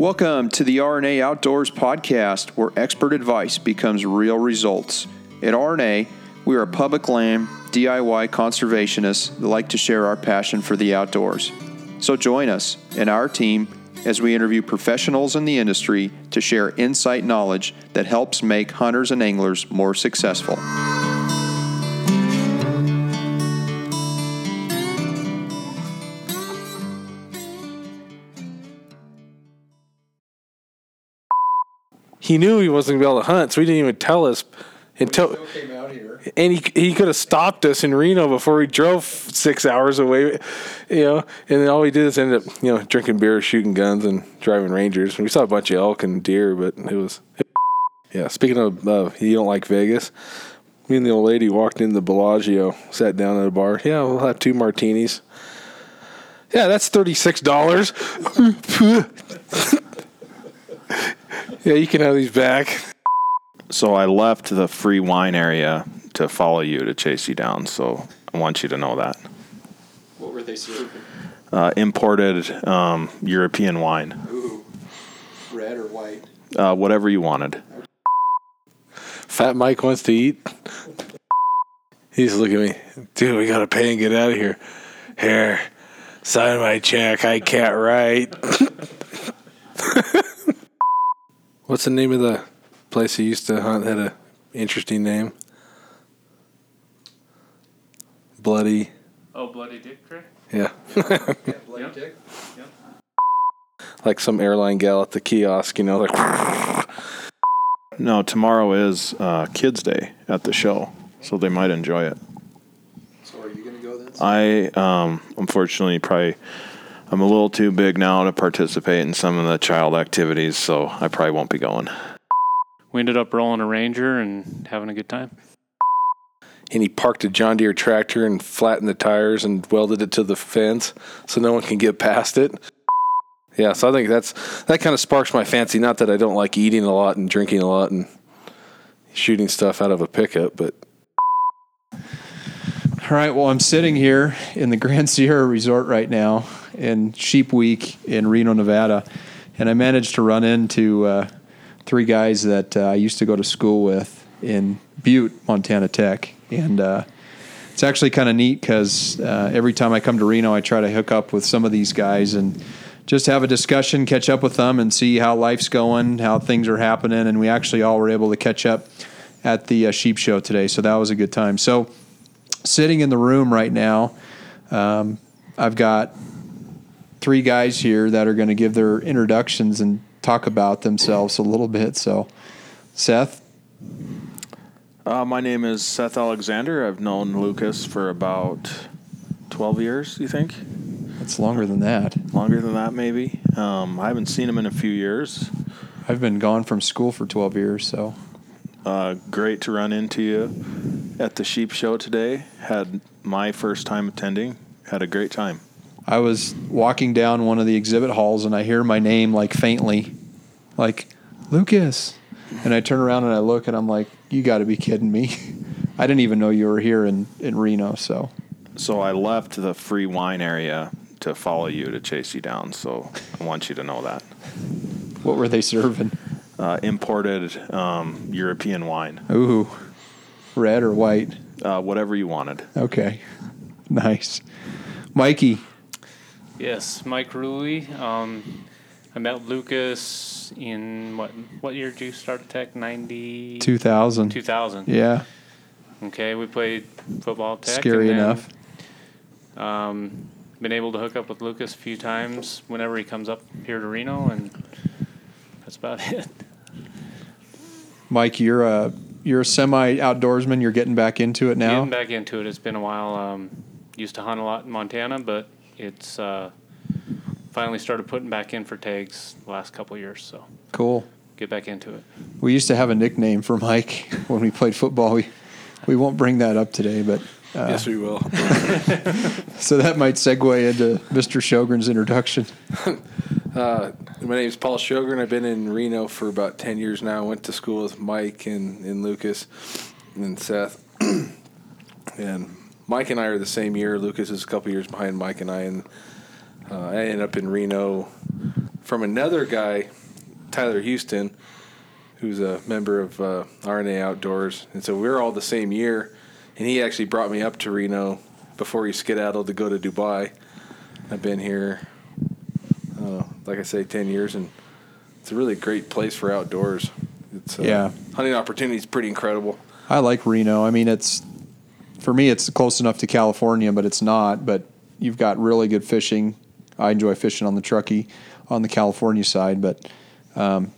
Welcome to the RNA Outdoors podcast, where expert advice becomes real results. At RNA, we are public land DIY conservationists that like to share our passion for the outdoors. So join us and our team as we interview professionals in the industry to share insight knowledge that helps make hunters and anglers more successful. He knew he wasn't gonna be able to hunt, so he didn't even tell us until. came out here. And he he could have stopped us in Reno before we drove six hours away, you know. And then all we did is end up, you know, drinking beer, shooting guns, and driving Rangers. We saw a bunch of elk and deer, but it was, yeah. Speaking of, uh, you don't like Vegas. Me and the old lady walked in the Bellagio, sat down at a bar. Yeah, we'll have two martinis. Yeah, that's thirty six dollars. yeah, you can have these back. So I left the free wine area to follow you to chase you down. So I want you to know that. What were they serving? Uh, imported um, European wine, Ooh, red or white? uh, whatever you wanted. Fat Mike wants to eat. He's looking at me, dude. We gotta pay and get out of here. Here, sign my check. I can't write. What's the name of the place he used to hunt? Had a interesting name. Bloody. Oh, Bloody Dick Creek? Yeah, Bloody dick. Yep. like some airline gal at the kiosk. You know, like. No, tomorrow is uh, Kids Day at the show, so they might enjoy it. So are you going to go then? I um, unfortunately probably I'm a little too big now to participate in some of the child activities, so I probably won't be going. We ended up rolling a Ranger and having a good time. and he parked a John Deere tractor and flattened the tires and welded it to the fence so no one can get past it. Yeah, so I think that's that kind of sparks my fancy. Not that I don't like eating a lot and drinking a lot and shooting stuff out of a pickup, but All right, well, I'm sitting here in the Grand Sierra Resort right now in Sheep Week in Reno, Nevada, and I managed to run into uh, three guys that uh, I used to go to school with in Butte, Montana Tech. And uh, it's actually kind of neat because uh, every time I come to Reno, I try to hook up with some of these guys and just have a discussion, catch up with them, and see how life's going, how things are happening. And we actually all were able to catch up at the uh, sheep show today, so that was a good time. So, sitting in the room right now, um, I've got three guys here that are going to give their introductions and talk about themselves a little bit. So, Seth, Uh, my name is Seth Alexander. I've known Lucas for about 12 years, you think? it's longer than that. Longer than that, maybe. Um, I haven't seen him in a few years. I've been gone from school for 12 years, so Uh, great to run into you at the sheep show today. Had my first time attending. Had a great time. I was walking down one of the exhibit halls and I hear my name like faintly, like Lucas. And I turn around and I look and I'm like, you got to be kidding me. I didn't even know you were here in, in Reno. So, So I left the free wine area to follow you to chase you down. So I want you to know that. what were they serving? Uh, imported um, European wine, Ooh, red or white? uh, whatever you wanted. Okay, nice. Mikey, Yes, Mike Ruley. Um, I met Lucas in what what year did you start at Tech? 90, 2000. 2000. Yeah, Okay, we played football at Tech. scary and then, enough. Um, been able to hook up with Lucas a few times whenever he comes up here to Reno, and that's about it. Mike, you're a you're a semi outdoorsman. You're getting back into it now. Getting back into it. It's been a while. Um, used to hunt a lot in Montana, but it's uh, finally started putting back in for tags the last couple of years. So Cool. get back into it. We used to have a nickname for Mike when we played football. We we won't bring that up today, but uh, yes, we will. so that might segue into Mr. Sjogren's introduction. Uh, my name is Paul Sjogren. I've been in Reno for about 10 years now. I went to school with Mike and, and Lucas and Seth. and Mike and I are the same year. Lucas is a couple years behind Mike and I. And Uh, I ended up in Reno from another guy, Tyler Houston, who's a member of uh, RNA Outdoors, and so we were all the same year. And he actually brought me up to Reno before he skedaddled to go to Dubai. I've been here, like I say, ten years, and it's a really great place for outdoors. It's uh, Yeah. hunting opportunity is pretty incredible. I like Reno. I mean, it's for me, it's close enough to California, but it's not. But you've got really good fishing. I enjoy fishing on the Truckee on the California side. But um,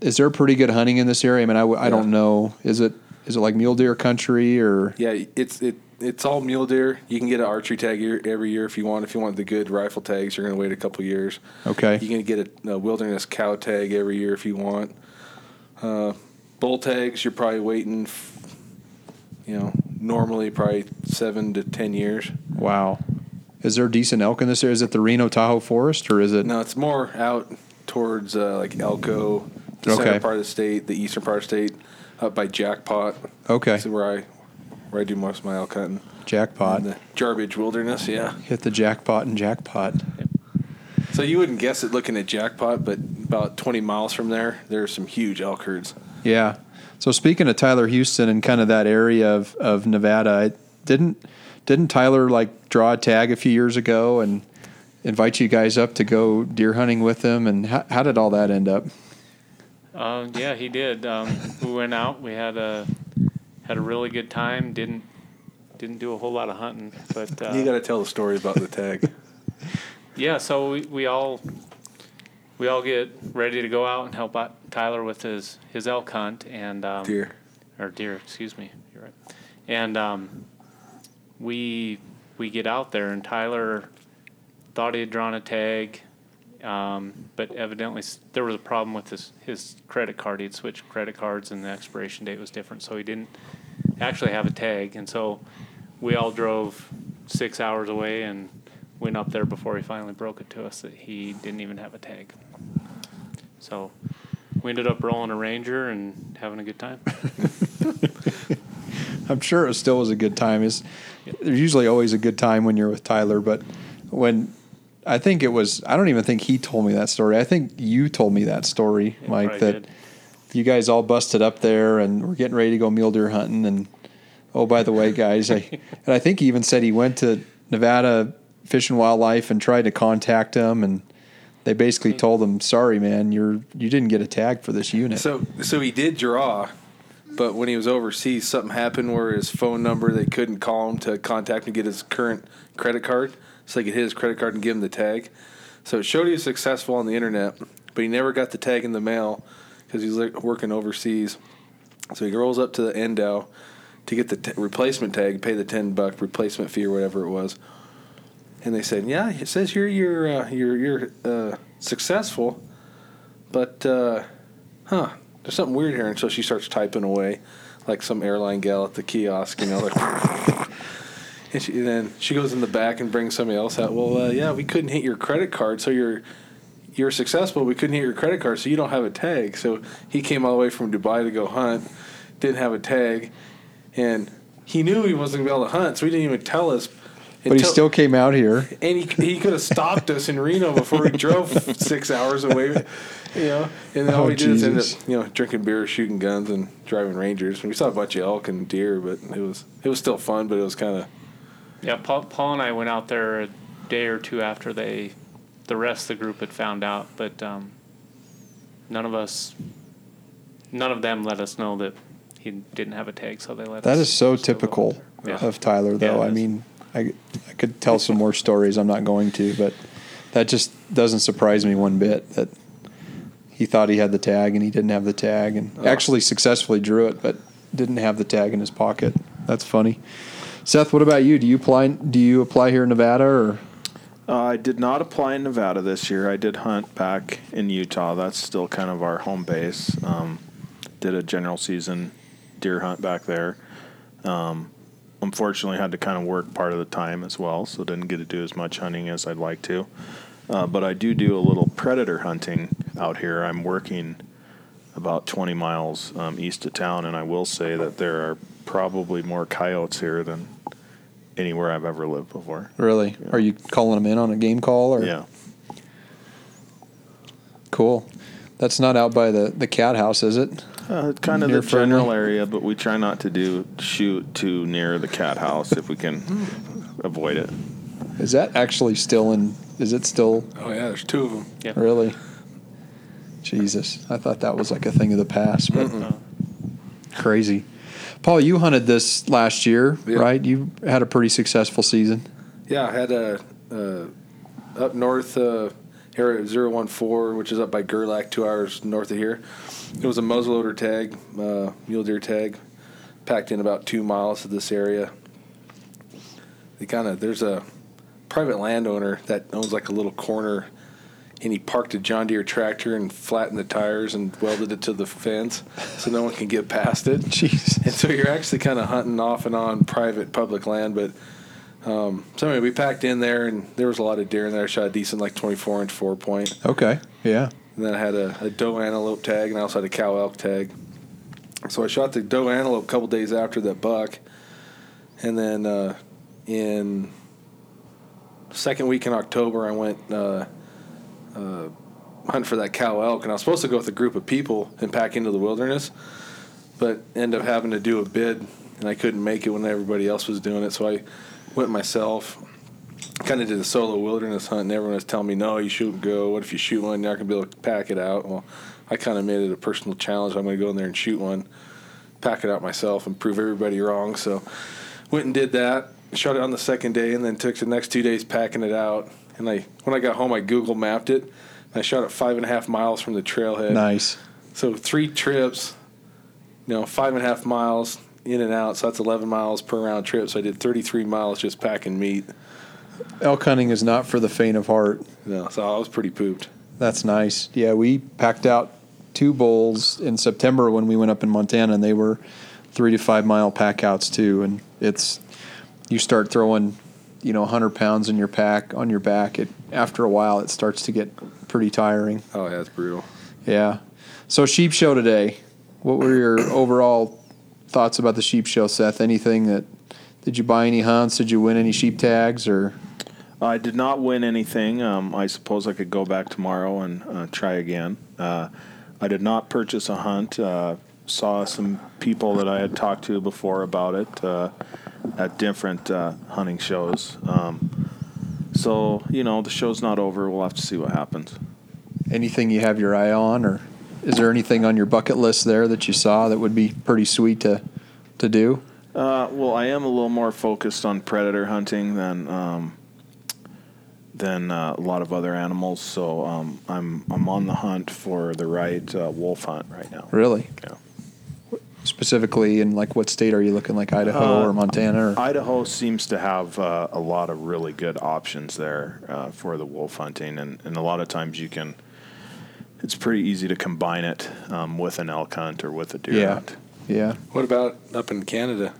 is there pretty good hunting in this area? I mean, I Yeah. don't know. Is it is it like mule deer country or Yeah, it's it it's all mule deer. You can get an archery tag year, every year if you want. If you want the good rifle tags, you're going to wait a couple years. okay? You can get a, a wilderness cow tag every year if you want. Uh, bull tags, you're probably waiting. f- You know, normally probably seven to ten years. Wow. Is there decent elk in this area? Is it the Reno Tahoe Forest or is it? No, it's more out towards uh, like Elko, the Okay. center part of the state, the eastern part of the state, up by Jackpot. Okay, That's where I where I do most of my elk hunting. jackpot. In the Jarbidge Wilderness, yeah. Hit the jackpot and jackpot. So you wouldn't guess it looking at Jackpot, but about 20 miles from there, there's some huge elk herds. Yeah. So speaking of Tyler Houston and kind of that area of, of Nevada, I didn't didn't Tyler like draw a tag a few years ago and invite you guys up to go deer hunting with him? And how, how did all that end up? Uh, yeah, he did. Um, we went out. We had a had a really good time. Didn't didn't do a whole lot of hunting, but uh, you got to tell the story about the tag. yeah. So we, we all we all get ready to go out and help out Tyler with his his elk hunt and um, Deer. or deer. Excuse me. You're right. And um, we we get out there, and Tyler thought he had drawn a tag, um, but evidently there was a problem with his his credit card. He had switched credit cards, and the expiration date was different, so he didn't actually have a tag. And so we all drove six hours away and went up there before he finally broke it to us that he didn't even have a tag. So we ended up rolling a Ranger and having a good time. I'm sure it still was a good time. Is there's usually always a good time when you're with Tyler, but when I think it was, I don't even think he told me that story. I think you told me that story, Mike. That did. You guys all busted up there and we're getting ready to go mule deer hunting. And oh, by the way, guys, I and I think he even said he went to Nevada Fish and Wildlife and tried to contact them, and they basically hmm. told him, "Sorry, man, you're you didn't get a tag for this unit." So, so he did draw, but when he was overseas, something happened where his phone number they couldn't call him to contact him to get his current credit card, so they could hit his credit card and give him the tag. So it showed he was successful on the internet, but he never got the tag in the mail because he's like, working overseas. So he rolls up to the NDOW to get the t- replacement tag, pay the ten buck replacement fee or whatever it was. And they said, "Yeah, it says here you're uh, you're you're uh, successful, but uh, huh, there's something weird here." And so she starts typing away, like some airline gal at the kiosk, you know, like. and, she, and then she goes in the back and brings somebody else out. Well, uh, yeah, we couldn't hit your credit card, so you're you're successful. We couldn't hit your credit card, so you don't have a tag. So he came all the way from Dubai to go hunt, didn't have a tag, and he knew he wasn't gonna be able to hunt, so he didn't even tell us. but he still came out here. and he, he could have stopped us in Reno before we drove six hours away, you know. And then oh, all Oh, we did is end up, you know, drinking beer, shooting guns, and driving Rangers. And we saw a bunch of elk and deer, but it was it was still fun, but it was kind of Yeah, Paul, Paul and I went out there a day or two after they, the rest of the group had found out, but um, none of us, none of them let us know that he didn't have a tag, so they let That us. is so typical. Yeah. of Tyler, though. Yeah, I is. mean, I, I could tell some more stories. I'm not going to, but that just doesn't surprise me one bit that he thought he had the tag and he didn't have the tag and Oh. actually successfully drew it, but didn't have the tag in his pocket. That's funny. Seth, what about you? Do you apply? Do you apply here in Nevada or? Uh, I did not apply in Nevada this year. I did hunt back in Utah. That's still kind of our home base. Um, did a general season deer hunt back there. Um, unfortunately, had to kind of work part of the time as well, so didn't get to do as much hunting as I'd like to. Uh, but I do do a little predator hunting out here. I'm working about 20 miles um, east of town, and I will say that there are probably more coyotes here than anywhere I've ever lived before. Really? Are you calling them in on a game call or? Yeah. Cool. That's not out by the, the cat house, is it? Uh, kind of Near the general area, but we try not to do shoot too near the cat house if we can avoid it. Is that actually still in? Is it still Oh yeah, there's two of them. Yeah. really? Jesus, I thought that was like a thing of the past, but Uh, crazy. Paul, you hunted this last year, Yeah. right? You had a pretty successful season. Yeah, I had a uh, up north uh, area 014, which is up by Gerlach, two hours north of here. It was a muzzleloader tag, uh, mule deer tag, packed in about two miles of this area. They kind of there's a private landowner that owns like a little corner, and he parked a John Deere tractor and flattened the tires and welded it to the fence so no one can get past it. Jesus. And so you're actually kind of hunting off and on private public land, but um, so anyway, we packed in there and there was a lot of deer in there. I shot a decent like 24 inch four point, Okay. Yeah. and then I had a, a doe antelope tag, and I also had a cow elk tag. So I shot the doe antelope a couple days after that buck, and then uh, in second week in October, I went uh, uh, hunt for that cow elk, and I was supposed to go with a group of people and pack into the wilderness, but end up having to do a bid, and I couldn't make it when everybody else was doing it, so I went myself. Kind of did a solo wilderness hunt, and everyone was telling me, "No, you shouldn't go. What if you shoot one? You're not gonna be able to pack it out." Well, I kind of made it a personal challenge. I'm gonna go in there and shoot one, pack it out myself, and prove everybody wrong. So, went and did that. Shot it on the second day, and then took the next two days packing it out. And I, when I got home, I Google mapped it. And I shot it five and a half miles from the trailhead. Nice. So three trips, you know, five and a half miles in and out. So that's 11 miles per round trip. So I did 33 miles just packing meat. Elk hunting is not for the faint of heart. Know, so I was pretty pooped. That's nice. Yeah, we packed out two bulls in September when we went up in Montana, and they were three to five mile pack outs too. And it's you start throwing, you know, 100 pounds in your pack on your back. It after a while, it starts to get pretty tiring. Oh, yeah, it's brutal. Yeah. So sheep show today. What were your overall thoughts about the sheep show, Seth? Anything that did you buy any hunts? Did you win any sheep tags or? I did not win anything. Um, I suppose I could go back tomorrow and uh, try again. Uh, I did not purchase a hunt. Uh, saw some people that I had talked to before about it uh, at different uh, hunting shows. Um, so you know the show's not over. We'll have to see what happens. anything you have your eye on, or is there anything on your bucket list there that you saw that would be pretty sweet to to do? Uh, well, I am a little more focused on predator hunting than um, than uh, a lot of other animals. So um, I'm I'm on the hunt for the right uh, wolf hunt right now. Really, Yeah. Specifically in like what state are you looking? Like Idaho Uh, or Montana? Or? Idaho seems to have uh, a lot of really good options there uh, for the wolf hunting, and, and a lot of times you can. It's pretty easy to combine it um, with an elk hunt or with a deer Yeah. hunt. yeah, What about up in Canada?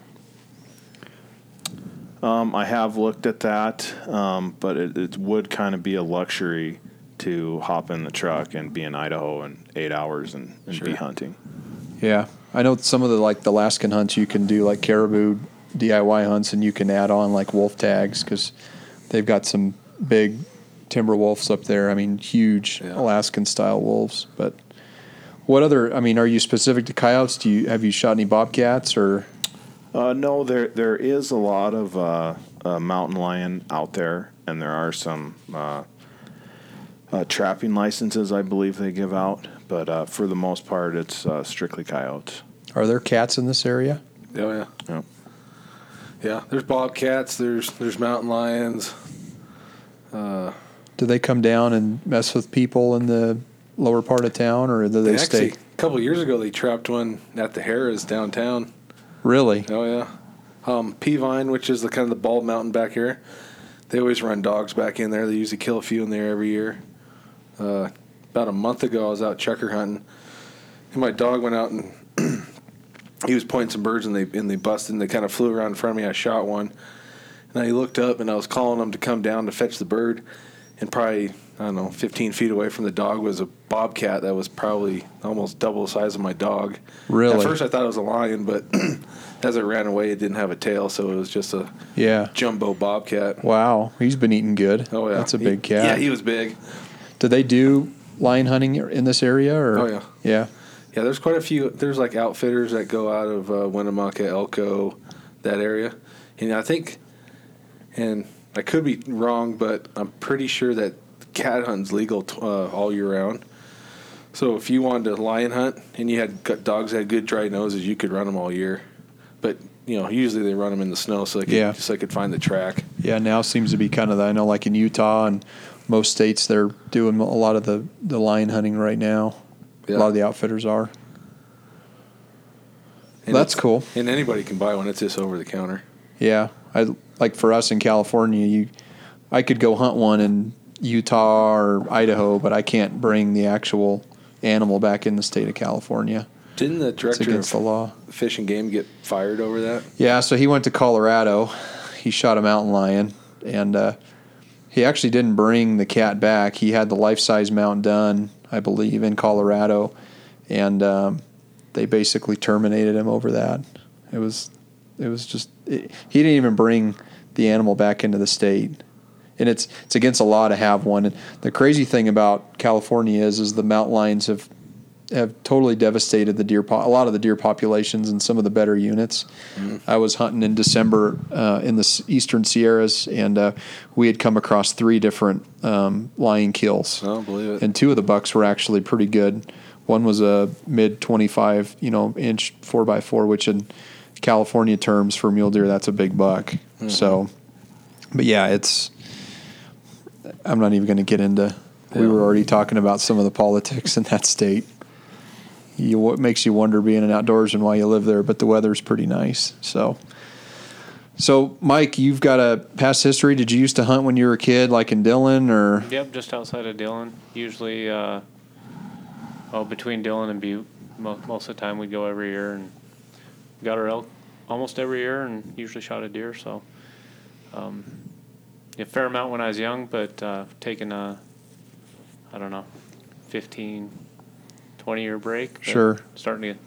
Um, I have looked at that, um, but it, it would kind of be a luxury to hop in the truck and be in Idaho in eight hours and, and be hunting. yeah. I know some of the like the Alaskan hunts you can do like caribou DIY hunts, and you can add on like wolf tags because they've got some big timber wolves up there. I mean, huge Yeah. Alaskan style wolves. But what other? I mean, are you specific to coyotes? Do you have you shot any bobcats or? Uh, no, there there is a lot of uh, uh, mountain lion out there, and there are some uh, uh, trapping licenses I believe they give out. But uh, for the most part, it's uh, strictly coyotes. Are there cats in this area? Oh, yeah. Yep. Yeah, there's bobcats, there's there's mountain lions. Do they come down and mess with people in the lower part of town, or do they, They stay? actually, a couple of years ago, they trapped one at the Harrah's downtown. Really? Oh yeah, um, Peavine, which is the kind of the bald mountain back here. They always run dogs back in there. They usually kill a few in there every year. Uh, about a month ago, I was out chukar hunting, and my dog went out and he was pointing some birds, and they and they busted, and they kind of flew around in front of me. I shot one, and I looked up, and I was calling them to come down to fetch the bird, and probably I don't know, 15 feet away from the dog was a bobcat that was probably almost double the size of my dog. Really? At first, I thought it was a lion, but as it ran away, it didn't have a tail, so it was just a Yeah. jumbo bobcat. Wow, he's been eating good. Oh yeah, that's a He- big cat. Yeah, he was big. Do they do lion hunting in this area? Or Oh, yeah. yeah. Yeah, there's quite a few. There's like outfitters that go out of uh, Winnemucca, Elko, that area, and I think, and I could be wrong, but I'm pretty sure that cat hunting's legal t- uh, all year round. So if you wanted to lion hunt and you had got dogs that had good dry noses, you could run them all year. But you know, usually they run them in the snow so they could, Yeah. so they could find the track. Yeah, now seems to be kind of the, I know like in Utah and most states they're doing a lot of the, the lion hunting right now. Yeah. A lot of the outfitters are. And That's cool. And anybody can buy one. It's just over the counter. Yeah, I like for us in California, you I could go hunt one in Utah or Idaho, but I can't bring the actual animal back in the state of California. Didn't the It's director against the law. Fish and Game get fired over that? Yeah, so he went to Colorado. He shot a mountain lion, and uh, he actually didn't bring the cat back. He had the life size mount done, I believe, in Colorado, and um, they basically terminated him over that. It was, it was just it, he didn't even bring the animal back into the state, and it's it's against the law to have one. And the crazy thing about California is, is the mountain lions have have totally devastated the deer po- a lot of the deer populations in some of the better units. I was hunting in December uh, in the s- eastern Sierras, and uh, we had come across three different um, lion kills, I don't believe it. and two of the bucks were actually pretty good. One was a mid twenty five, you know, inch four by four, which in California terms for mule deer, that's a big buck. So, but yeah, it's. I'm not even going to get into. We were already talking about some of the politics in that state. You, what makes you wonder being an outdoorsman why you live there, but the weather's pretty nice. So, so Mike, you've got a past history. Did you used to hunt when you were a kid, like in Dillon, or Yep, just outside of Dillon. Usually, uh, oh, between Dillon and Butte. Mo- most of the time, we'd go every year and got our elk almost every year, and usually shot a deer. So, um, a fair amount when I was young, but uh, taking a, I don't know, 15, 20 year break. Sure. Starting to,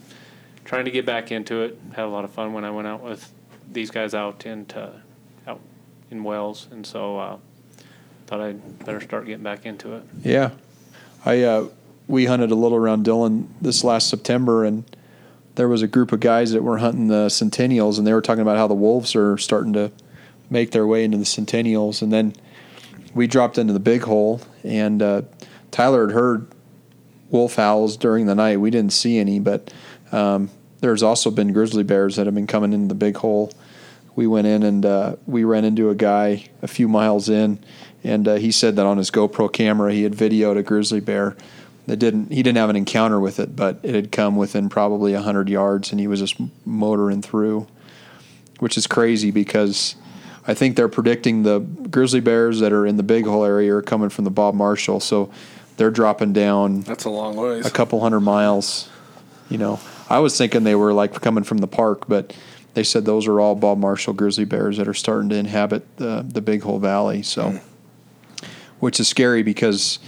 trying to get back into it. Had a lot of fun when I went out with these guys out into, out in Wells, and so. Uh, thought I'd better start getting back into it. Yeah, I uh, we hunted a little around Dillon this last September, and there was a group of guys that were hunting the Centennials, and they were talking about how the wolves are starting to make their way into the Centennials, and then we dropped into the Big Hole, and uh, Tyler had heard wolf owls during the night. We didn't see any, but um, there's also been grizzly bears that have been coming into the Big Hole. We went in and uh, we ran into a guy a few miles in, and uh, he said that on his GoPro camera he had videoed a grizzly bear. That didn't he didn't have an encounter with it, but it had come within probably hundred yards, and he was just motoring through, which is crazy because I think they're predicting the grizzly bears that are in the Big Hole area are coming from the Bob Marshall, so they're dropping down That's a long ways. a couple hundred miles. You know, I was thinking they were like coming from the park, but they said those are all Bob Marshall grizzly bears that are starting to inhabit the the Big Hole Valley. So, hmm. which is scary because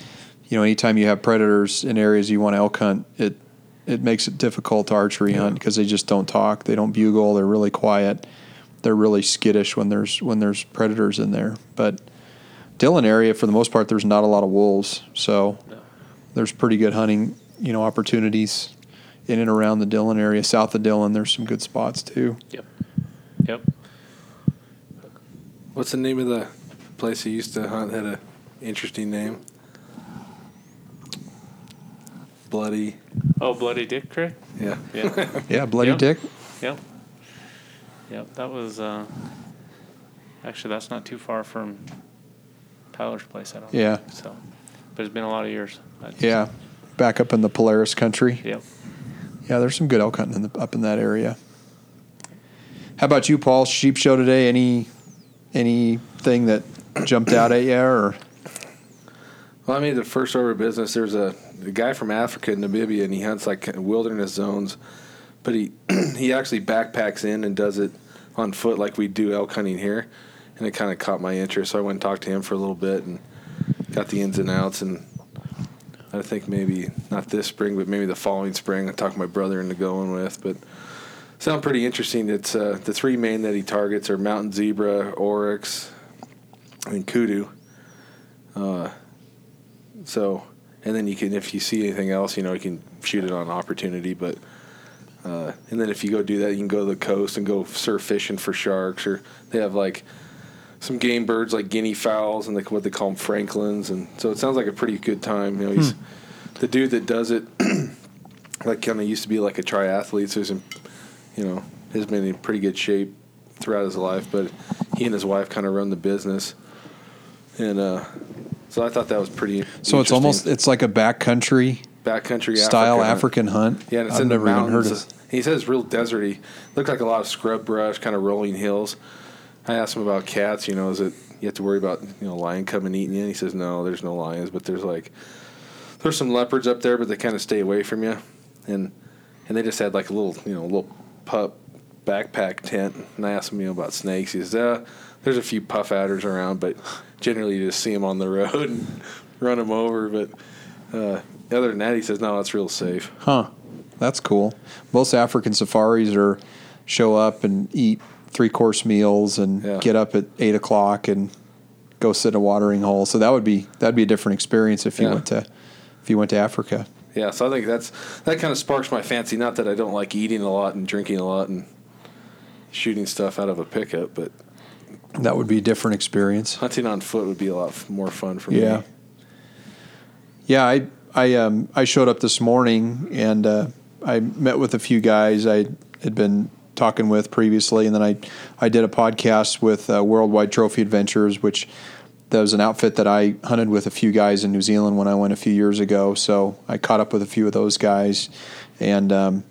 you know anytime you have predators in areas you want to elk hunt, it it makes it difficult to archery hunt because they just don't talk, they don't bugle, they're really quiet, they're really skittish when there's when there's predators in there. But Dillon area, for the most part, there's not a lot of wolves, so No. there's pretty good hunting, you know, opportunities in and around the Dillon area. South of Dillon, there's some good spots too. Yep. Yep. What's the name of the place you used to hunt? Had a interesting name. Bloody. Oh, Bloody Dick Creek? Yeah. Yeah. Yeah, Bloody Yep. Dick. yep. Yep. That was, uh, actually, that's not too far from Tyler's place, I don't Yeah. think. So, but it's been a lot of years. I just- Yeah, back up in the Polaris country. Yep. Yeah, there's some good elk hunting in the, up in that area. How about you, Paul? Sheep show today? Any anything that jumped out at you, or Well, I mean, the first order of business. There's a, a guy from Africa, Namibia, and he hunts like wilderness zones, but he he actually backpacks in and does it on foot like we do elk hunting here, and it kind of caught my interest. So I went and talked to him for a little bit and got the ins and outs, and I think maybe not this spring, but maybe the following spring. I talked my brother into going with, but sound pretty interesting. It's uh, the three main that he targets are mountain zebra, oryx, and kudu. Uh, so, and then you can, if you see anything else, you know, you can shoot it on opportunity. But, uh, and then if you go do that, you can go to the coast and go surf fishing for sharks, or they have like some game birds like guinea fowls and like what they call them francolins, and so it sounds like a pretty good time. You know, he's the dude that does it. like kind of used to be like a triathlete, so he's in, you know, has been in pretty good shape throughout his life. But he and his wife kind of run the business, and uh, so I thought that was pretty. So it's almost it's like a backcountry backcountry style Africa. African hunt. Yeah, and it's I've in the never even heard of. He says it's real deserty. Looked like a lot of scrub brush, kind of rolling hills. I asked him about cats. You know, is it you have to worry about you know lion coming eating you? And he says no, there's no lions, but there's like there's some leopards up there, but they kind of stay away from you. And and they just had like a little you know little pup backpack tent. And I asked him you know about snakes. He says uh, there's a few puff adders around, but generally you just see them on the road and run them over. But uh, other than that, he says no, it's real safe. Huh. That's cool. Most African safaris are show up and eat three course meals and Yeah. get up at eight o'clock and go sit in a watering hole. So that would be that'd be a different experience if you Yeah. went to if you went to Africa. Yeah, so I think that's that kind of sparks my fancy. Not that I don't like eating a lot and drinking a lot and shooting stuff out of a pickup, but That would be a different experience. hunting on foot would be a lot f- more fun for me. Yeah. me. Yeah, I I um I showed up this morning and uh, I met with a few guys I had been talking with previously, and then I I did a podcast with uh, Worldwide Trophy Adventures, which that was an outfit that I hunted with a few guys in New Zealand when I went a few years ago. So I caught up with a few of those guys, and um,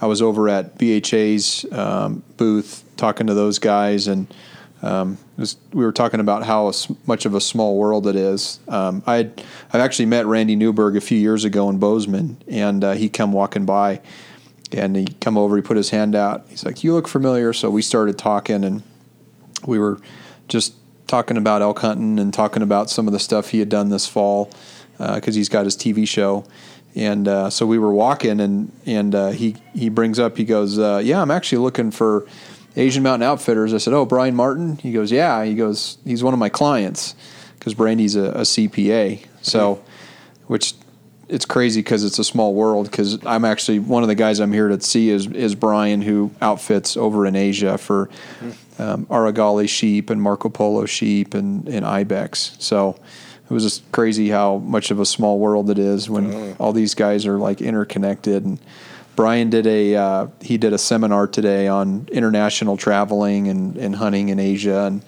I was over at BHA's um, booth talking to those guys and. Um, was, we were talking about how much of a small world it is. Um, I I've actually met Randy Newberg a few years ago in Bozeman, and uh, he come walking by, and he come over. He put his hand out. He's like, "You look familiar." So we started talking, and we were just talking about elk hunting and talking about some of the stuff he had done this fall because he's got his TV show. And uh, so we were walking, and and uh, he he brings up. He goes, uh, "Yeah, I'm actually looking for Asian Mountain Outfitters." I said, "Oh, Brian Martin." He goes, "Yeah." He goes, "He's one of my clients because Randy's a, a CPA." So, which it's crazy because it's a small world. Because I'm actually one of the guys I'm here to see is is Brian, who outfits over in Asia for um, Argali sheep and Marco Polo sheep and, and ibex. So it was just crazy how much of a small world it is when all these guys are like interconnected. And Brian did a uh, he did a seminar today on international traveling and, and hunting in Asia and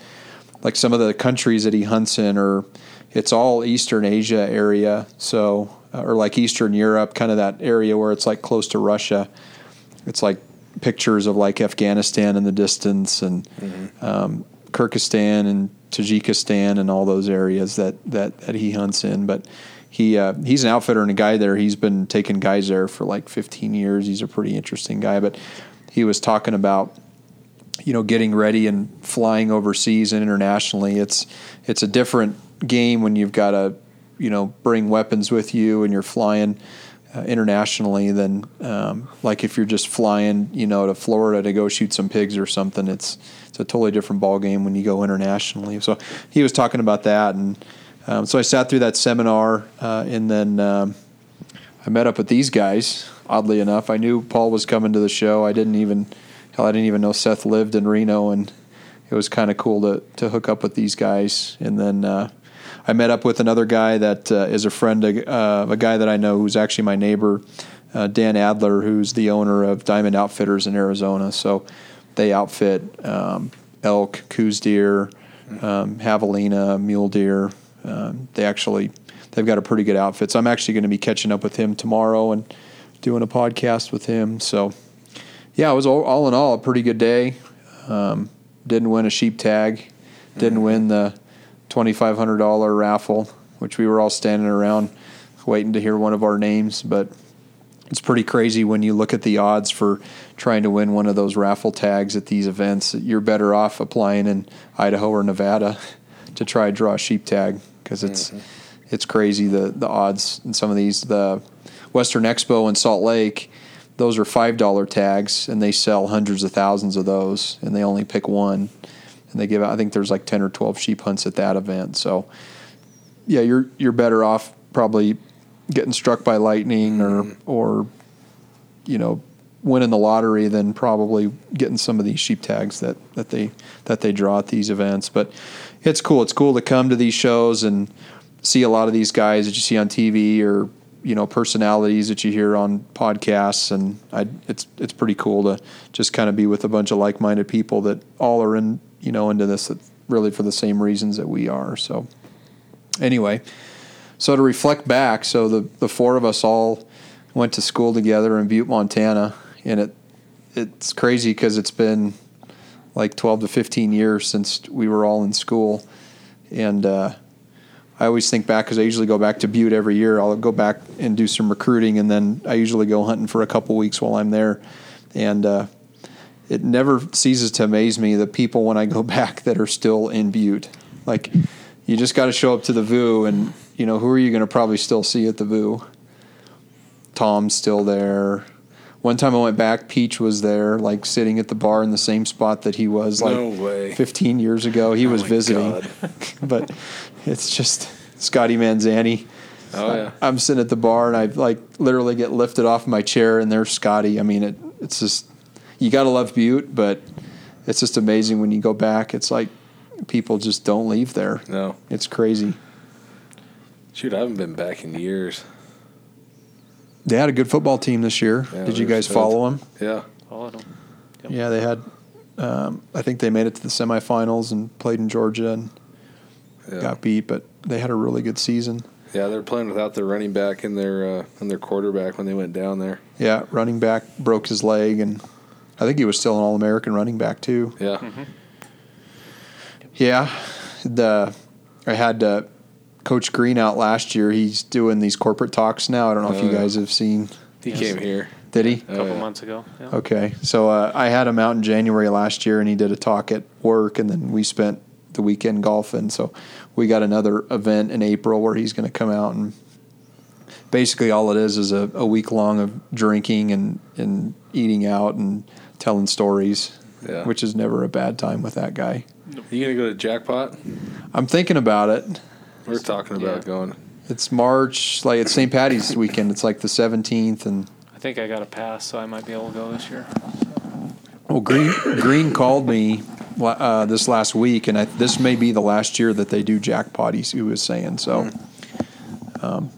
like some of the countries that he hunts in are it's all Eastern Asia area. So uh, or like Eastern Europe, kind of that area where it's like close to Russia. It's like pictures of like Afghanistan in the distance and um, Kyrgyzstan and Tajikistan and all those areas that that, that he hunts in. But he uh, he's an outfitter and a guy there. He's been taking guys there for like 15 years. He's a pretty interesting guy. But he was talking about you know getting ready and flying overseas and internationally. It's it's a different game when you've got to you know bring weapons with you and you're flying uh, internationally than um, like if you're just flying you know to Florida to go shoot some pigs or something. It's it's a totally different ball game when you go internationally. So he was talking about that, and um, so I sat through that seminar, uh, and then um, I met up with these guys. Oddly enough, I knew Paul was coming to the show. I didn't even hell, I didn't even know Seth lived in Reno, and it was kind of cool to to hook up with these guys. And then uh, I met up with another guy that uh, is a friend of uh, a guy that I know who's actually my neighbor, uh, Dan Adler, who's the owner of Diamond Outfitters in Arizona. So they outfit um, elk, Coues deer, um, javelina, mule deer. Um, they actually they've got a pretty good outfit. So I'm actually going to be catching up with him tomorrow and doing a podcast with him. So yeah, it was all, all in all a pretty good day. Um, didn't win a sheep tag, didn't win the twenty five hundred dollar raffle, which we were all standing around waiting to hear one of our names. But it's pretty crazy when you look at the odds for trying to win one of those raffle tags at these events. You're better off applying in Idaho or Nevada to try to draw a sheep tag because it's mm-hmm. it's crazy the the odds in some of these. The Western Expo in Salt Lake, those are five dollar tags, and they sell hundreds of thousands of those, and they only pick one, and they give out. I think there's like ten or twelve sheep hunts at that event. So, yeah, you're you're better off probably getting struck by lightning or mm-hmm. or you know winning the lottery than probably getting some of these sheep tags that, that they that they draw at these events. But it's cool. It's cool to come to these shows and see a lot of these guys that you see on TV or you know personalities that you hear on podcasts, and I, it's it's pretty cool to just kind of be with a bunch of like minded people that all are in you know into this really for the same reasons that we are. So anyway, so to reflect back, so the the four of us all went to school together in Butte, Montana, and it it's crazy because it's been like 12 to 15 years since we were all in school, and uh, I always think back because I usually go back to Butte every year. I'll go back and do some recruiting, and then I usually go hunting for a couple weeks while I'm there, and uh, it never ceases to amaze me the people when I go back that are still in Butte. Like, you just got to show up to the VU, and you know who are you going to probably still see at the VU? Tom's still there. One time I went back, Peach was there, like sitting at the bar in the same spot that he was like No way. 15 years ago. He oh was visiting, but it's just Scotty Manzani. Oh yeah. I'm sitting at the bar and I like literally get lifted off my chair and there's Scotty. I mean, it, it's just you got to love Butte, but it's just amazing when you go back. It's like people just don't leave there. No. It's crazy. Shoot, I haven't been back in years. They had a good football team this year. Yeah, Did you guys good. follow them? Yeah. Followed them. Yep. Yeah, they had. Um, I think they made it to the semifinals and played in Georgia and Yeah. got beat, but they had a really good season. Yeah, they're playing without their running back and their uh, and their quarterback when they went down there. Yeah, running back broke his leg, and I think he was still an All American running back too. Yeah. Yeah, the I had uh, Coach Green out last year. He's doing these corporate talks now. I don't know if Oh, you yeah. guys have seen. He Yes. came here. Did he? A couple yeah. months ago. Yeah. Okay, so uh, I had him out in January last year, and he did a talk at work, and then we spent the weekend golfing. So we got another event in April where he's going to come out, and basically all it is is a, a week long of drinking and and eating out and telling stories, Yeah. which is never a bad time with that guy. Are You gonna go to Jackpot? I'm thinking about it. We're talking about Yeah. going. It's March, like it's St. Patty's weekend. It's like the 17th, and I think I got a pass, so I might be able to go this year. Well, Green Green called me uh, this last week, and I, this may be the last year that they do jackpot. He, he was saying so. Um,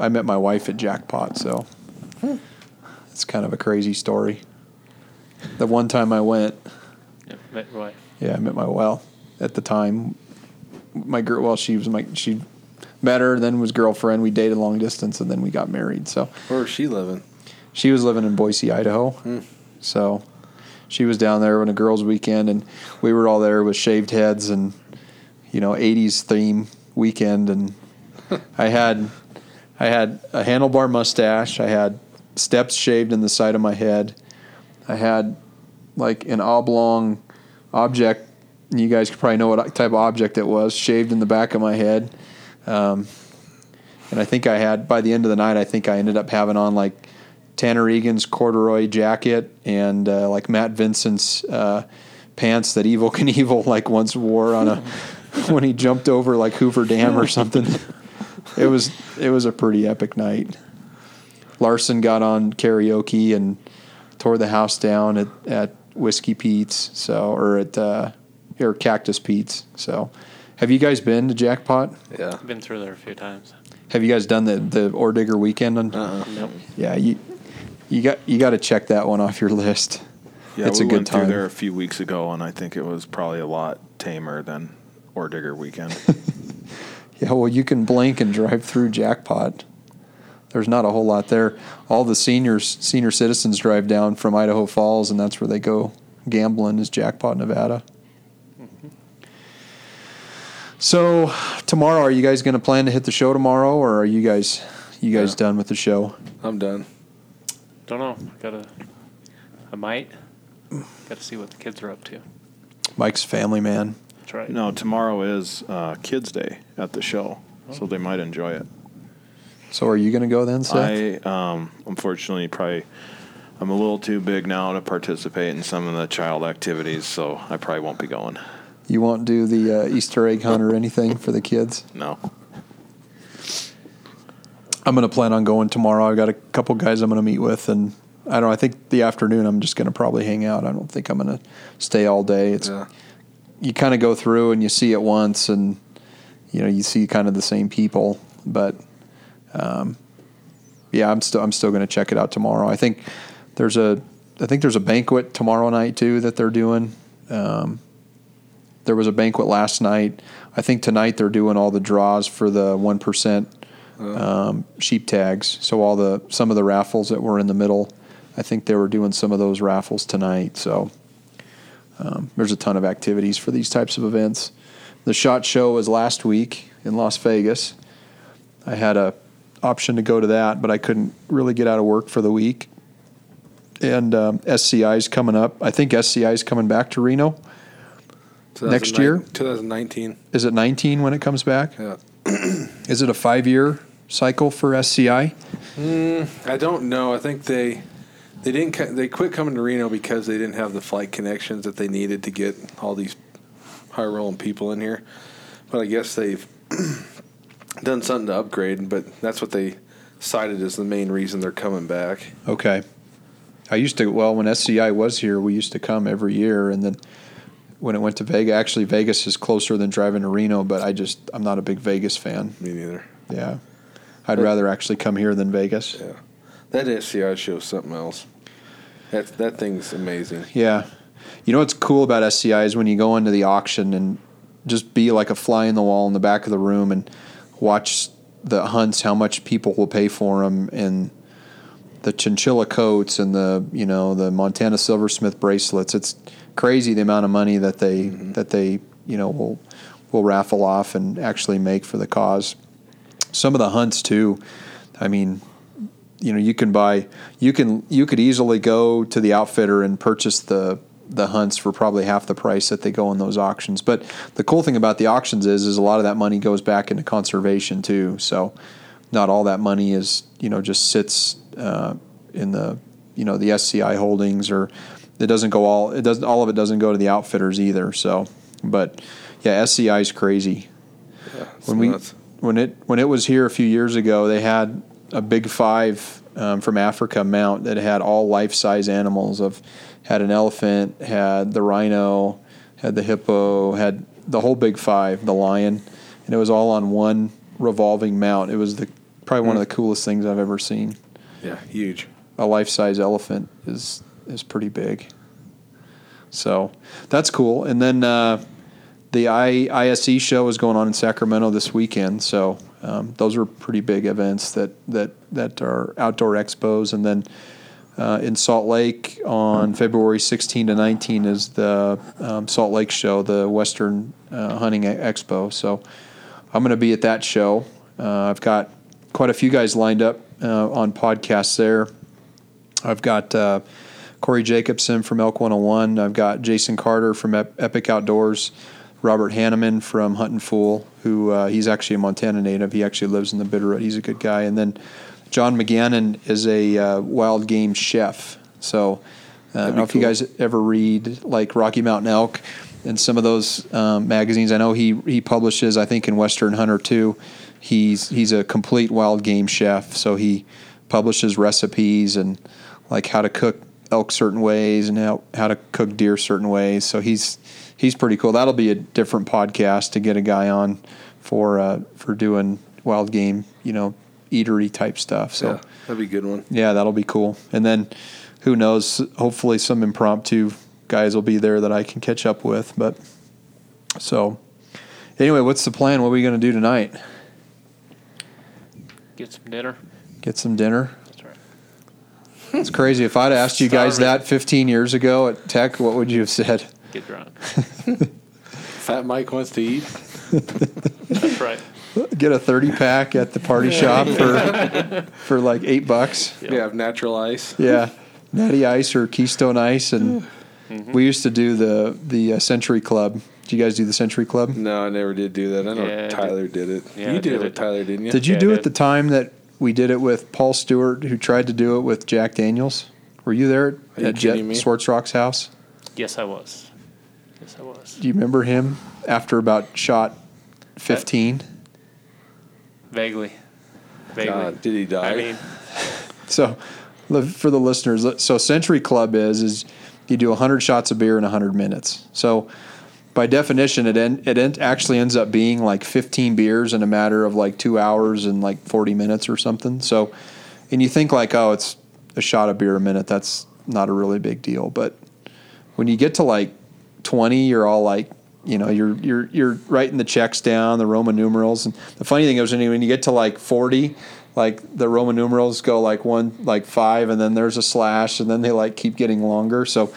I met my wife at jackpot, so it's kind of a crazy story. The one time I went, Yep. Met Roy. yeah, I met my well at the time. My girl, well, she was my she met her, then was girlfriend. We dated long distance, and then we got married. So Where is she living? she was living in Boise, Idaho. Hmm. So she was down there on a girls' weekend, and we were all there with shaved heads and you know '80s theme weekend. And I had I had a handlebar mustache. I had steps shaved in the side of my head. I had like an oblong object. You guys could probably know what type of object it was, shaved in the back of my head. Um, and I think I had by the end of the night, I think I ended up having on like Tanner Egan's corduroy jacket and uh, like Matt Vincent's uh, pants that Evel Knievel like once wore on a when he jumped over like Hoover Dam or something. It was it was a pretty epic night. Larson got on karaoke and tore the house down at, at Whiskey Pete's, so or at uh, or Cactus Pete's. So, have you guys been to Jackpot? Yeah. I've been through there a few times. Have you guys done the the Ore Digger weekend? On, Uh-uh. Nope. Yeah, you you got you got to check that one off your list. Yeah, it's we a good went through there a few weeks ago, and I think it was probably a lot tamer than Ore Digger weekend. Yeah, well, you can blink and drive through Jackpot. There's not a whole lot there. All the seniors, senior citizens, drive down from Idaho Falls, and that's where they go gambling. Is Jackpot, Nevada. So tomorrow, are you guys going to plan to hit the show tomorrow, or are you guys you guys Yeah. done with the show? I'm done. Don't know. Gotta. I might. Got to see what the kids are up to. Mike's family man. That's right. no, tomorrow is uh, Kids Day at the show. so they might enjoy it. So are you going to go then, Seth? I um, unfortunately probably I'm a little too big now to participate in some of the child activities, so I probably won't be going. you won't do the uh, Easter egg hunt or anything for the kids? No. I'm going to plan on going tomorrow. I've got a couple guys I'm going to meet with, and I don't know. I think the afternoon I'm just going to probably hang out. I don't think I'm going to stay all day. It's Yeah. you kind of go through and you see it once, and you know you see kind of the same people. But um, yeah, I'm still I'm still going to check it out tomorrow. I think there's a I think there's a banquet tomorrow night too that they're doing. Um, there was a banquet last night. I think tonight they're doing all the draws for the one percent um, sheep tags. So all the some of the raffles that were in the middle, I think they were doing some of those raffles tonight. So um, there's a ton of activities for these types of events. The shot show was last week in Las Vegas. I had a option to go to that, but I couldn't really get out of work for the week. And um, SCI is coming up. I think SCI is coming back to Reno. Next year? 2019. Is it 19 when it comes back? Yeah. Is it a five year cycle for SCI? I don't know. I think they they didn't they quit coming to Reno because they didn't have the flight connections that they needed to get all these high rolling people in here. But I guess they've done something to upgrade. But that's what they cited as the main reason they're coming back. Okay. I used to, well, when SCI was here, we used to come every year. And then when it went to Vegas, actually, Vegas is closer than driving to Reno, but I just, I'm not a big Vegas fan. Me neither. Yeah. I'd rather actually come here than Vegas. Yeah, that SCI shows something else. That that thing's amazing. Yeah. You know what's cool about SCI is when you go into the auction and just be like a fly in the wall in the back of the room and watch the hunts, how much people will pay for them, and the chinchilla coats and the you know the Montana silversmith bracelets. It's crazy the amount of money that they mm-hmm. that they you know will will raffle off and actually make for the cause. Some of the hunts too. I mean, you know you can buy you can you could easily go to the outfitter and purchase the the hunts for probably half the price that they go in those auctions but the cool thing about the auctions is is a lot of that money goes back into conservation too so not all that money is you know just sits uh, in the you know the SCI holdings or it doesn't go all it doesn't all of it doesn't go to the outfitters either so but yeah SCI is crazy Yeah, when we nuts. when it when it was here a few years ago, they had a big five um, from Africa mount that had all life size animals. Of had an elephant, had the rhino, had the hippo, had the whole big five, the lion, and it was all on one revolving mount. It was the probably one of the coolest things I've ever seen. yeah, huge. A life size elephant is is pretty big. So that's cool. And then uh, the I, ISE show is going on in Sacramento this weekend. So um, those are pretty big events that that that are outdoor expos. And then uh, in Salt Lake on February 16 to 19 is the um, Salt Lake show, the Western uh, Hunting Expo. So I'm going to be at that show. Uh, I've got quite a few guys lined up uh, on podcasts there. I've got uh, Corey Jacobson from Elk 101. I've got Jason Carter from Ep- Epic Outdoors. Robert Hanneman from Huntin' Fool, who uh, he's actually a Montana native. He actually lives in the Bitterroot. He's a good guy. And then John McGannon is a uh, wild game chef. So uh, I don't know if you guys ever read like Rocky Mountain Elk and some of those um, magazines. I know he he publishes. I think in Western Hunter too. He's he's a complete wild game chef. So he publishes recipes and like how to cook elk certain ways and how how to cook deer certain ways. So he's he's pretty cool. That'll be a different podcast to get a guy on for uh, for doing wild game, you know, eatery type stuff. So yeah, that'd be a good one. yeah, that'll be cool. And then who knows? Hopefully, some impromptu guys will be there that I can catch up with. But so anyway, what's the plan? What are we going to do tonight? Get some dinner. Get some dinner. That's right. It's crazy. If I'd asked you guys that 15 years ago at Tech, what would you have said? Get drunk. Fat Mike wants to eat. That's right. Get a 30 pack at the party shop for for like eight bucks. Yep. Yeah, have natural ice. Yeah, Natty Ice or Keystone Ice, and We used to do the the uh, Century Club. Did you guys do the Century Club? No, I never did do that. I know Yeah, Tyler did it. Yeah, you did, did it with it. Tyler, didn't you? Did you Yeah, I do it the time that we did it with Paul Stewart, who tried to do it with Jack Daniels? Were you there Are you at Jet kidding me? Swartzrock's house? Yes, I was. Yes, I was. Do you remember him after about shot fifteen? Vaguely. Vaguely. God, did he die? I mean, So, for the listeners, so Century Club is is you do 100 shots of beer in 100 minutes. So, by definition, it en- it en- actually ends up being like 15 beers in a matter of like two hours and like 40 minutes or something. So, and you think like, oh, it's a shot of beer a minute. That's not a really big deal. But when you get to like 20, you're all like, you know, you're you're you're writing the checks down, the Roman numerals, and the funny thing is when you, when you get to like 40, like the Roman numerals go like one, like five, and then there's a slash, and then they like keep getting longer. So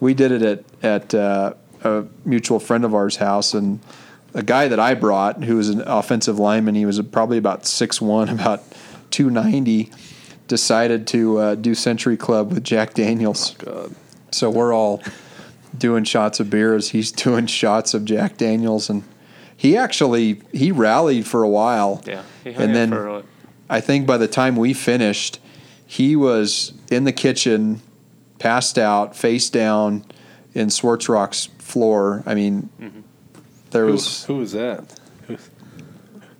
we did it at at uh, a mutual friend of ours' house, and a guy that I brought, who was an offensive lineman, he was probably about six one, about two ninety, decided to uh, do Century Club with Jack Daniels. God. So we're all doing shots of beer as he's doing shots of Jack Daniels, and he actually he rallied for a while. yeah. He And then for a, I think by the time we finished, he was in the kitchen, passed out, face down, in Swartzrock's floor. I mean, mm-hmm. there Who, was who was that? Who,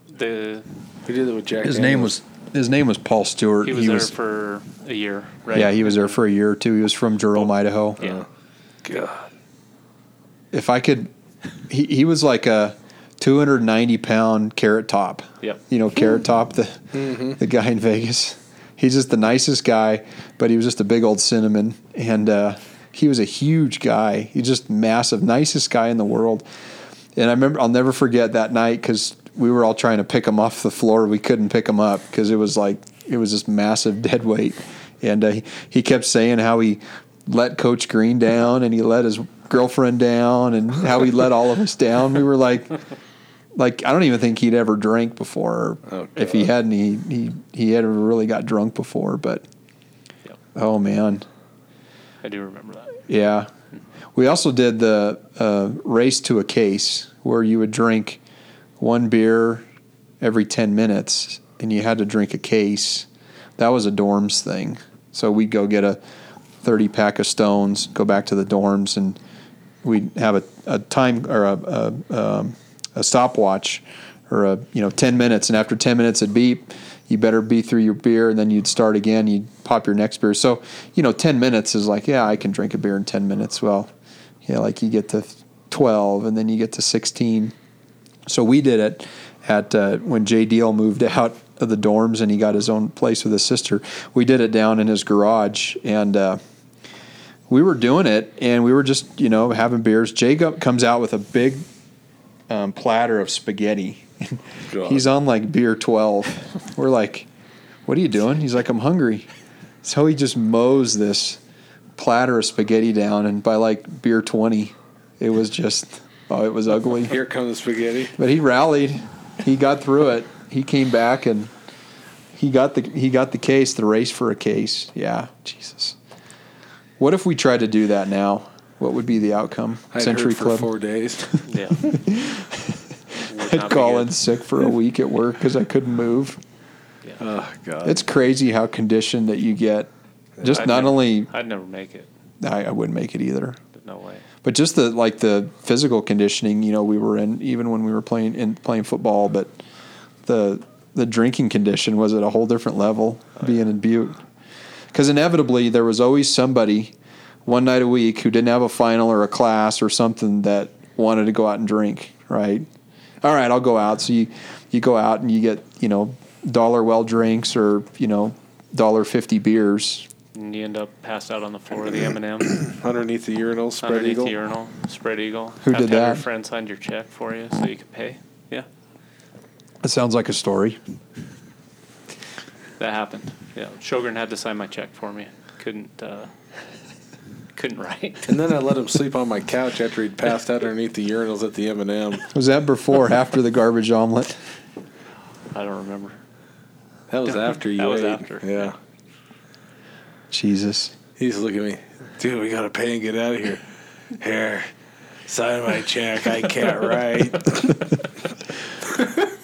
the who did it with Jack? his name was his name was Paul Stewart. he was there for a year, right? yeah, he was there for a year or two. He was from Jerome, Idaho. Yeah. Uh-huh. God. If I could, he he was like a 290 pound carrot top. Yep. You know, carrot top, the the guy in Vegas. He's just the nicest guy, but he was just a big old cinnamon, and uh, he was a huge guy. He's just massive, nicest guy in the world. And I remember, I'll never forget that night because we were all trying to pick him off the floor. We couldn't pick him up because it was like it was this massive dead weight, and uh, he, he kept saying how he let Coach Green down and he let his girlfriend down and how he let all of us down. We were like, like I don't even think he'd ever drank before. Oh, if he hadn't, he he he had really got drunk before. But Yep. oh man, I do remember that. yeah. We also did the uh, race to a case where you would drink one beer every 10 minutes and you had to drink a case. That was a dorms thing. So we'd go get a 30 pack of stones, go back to the dorms, and we'd have a, a time or a, a, um, a stopwatch or a, you know, 10 minutes. And after 10 minutes it'd beep, you better be through your beer and then you'd start again. You'd pop your next beer. So, you know, 10 minutes is like, yeah, I can drink a beer in 10 minutes. Well, yeah, like you get to 12 and then you get to 16. So we did it at uh, when Jay Deal moved out of the dorms and he got his own place with his sister. We did it down in his garage and uh, we were doing it and we were just you know having beers. Jacob comes out with a big um, platter of spaghetti. He's on like beer 12. We're like, what are you doing? He's like, I'm hungry. So he just mows this platter of spaghetti down, and by like beer 20, it was just, oh, it was ugly. Here comes the spaghetti. But he rallied. He got through it. He came back and he got the he got the case, the race for a case. Yeah, Jesus. What if we tried to do that now? What would be the outcome? I'd Century hurt for Club. four days. Yeah. I'd not call in sick for a week at work because I couldn't move. oh God. It's crazy how conditioned that you get. Just I'd not never- only I'd never make it. I, I wouldn't make it either, No way. but just the like the physical conditioning. You know, we were in even when we were playing in playing football, but the the drinking condition was at a whole different level. being in Butte, because inevitably there was always somebody one night a week who didn't have a final or a class or something that wanted to go out and drink. Right? All right, I'll go out. So you you go out and you get you know dollar well drinks or you know dollar fifty beers. And you end up passed out on the floor of the M&M Underneath the urinal, spread underneath eagle. the urinal, spread eagle. Who have did to have that? Your friend signed your check for you so you could pay. Yeah, That sounds like a story. that happened. Yeah, Shogun had to sign my check for me. Couldn't uh, couldn't write. And then I let him sleep on my couch after he'd passed out underneath the urinals at the M&M. Was that before or after the garbage omelet? I don't remember. That was after you That was ate. after. Yeah. Jesus. He's looking at me, dude. We gotta pay and get out of here. Here, sign my check. I can't write.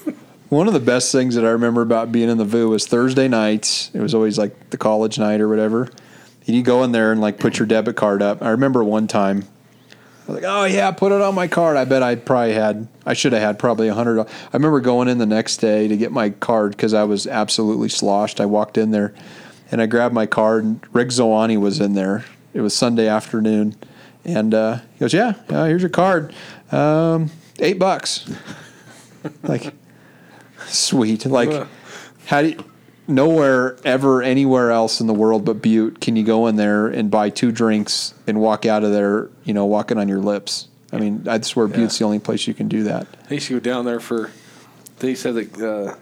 One of the best things that I remember about being in the VU was Thursday nights. It was always like the college night or whatever. You go in there and like put your debit card up. I remember one time, I was like, "Oh yeah, put it on my card." I bet I probably had, I should have had probably a hundred. I remember going in the next day to get my card because I was absolutely sloshed. I walked in there, and I grabbed my card. and Rick Zawani was in there. It was Sunday afternoon, and uh, he goes, "Yeah, here's your card, um, eight bucks." like, sweet. Like, how do you, nowhere ever anywhere else in the world but Butte can you go in there and buy two drinks and walk out of there, you know, walking on your lips. I mean, I swear Butte's the only place you can do that. I used to go down there for. They said that uh,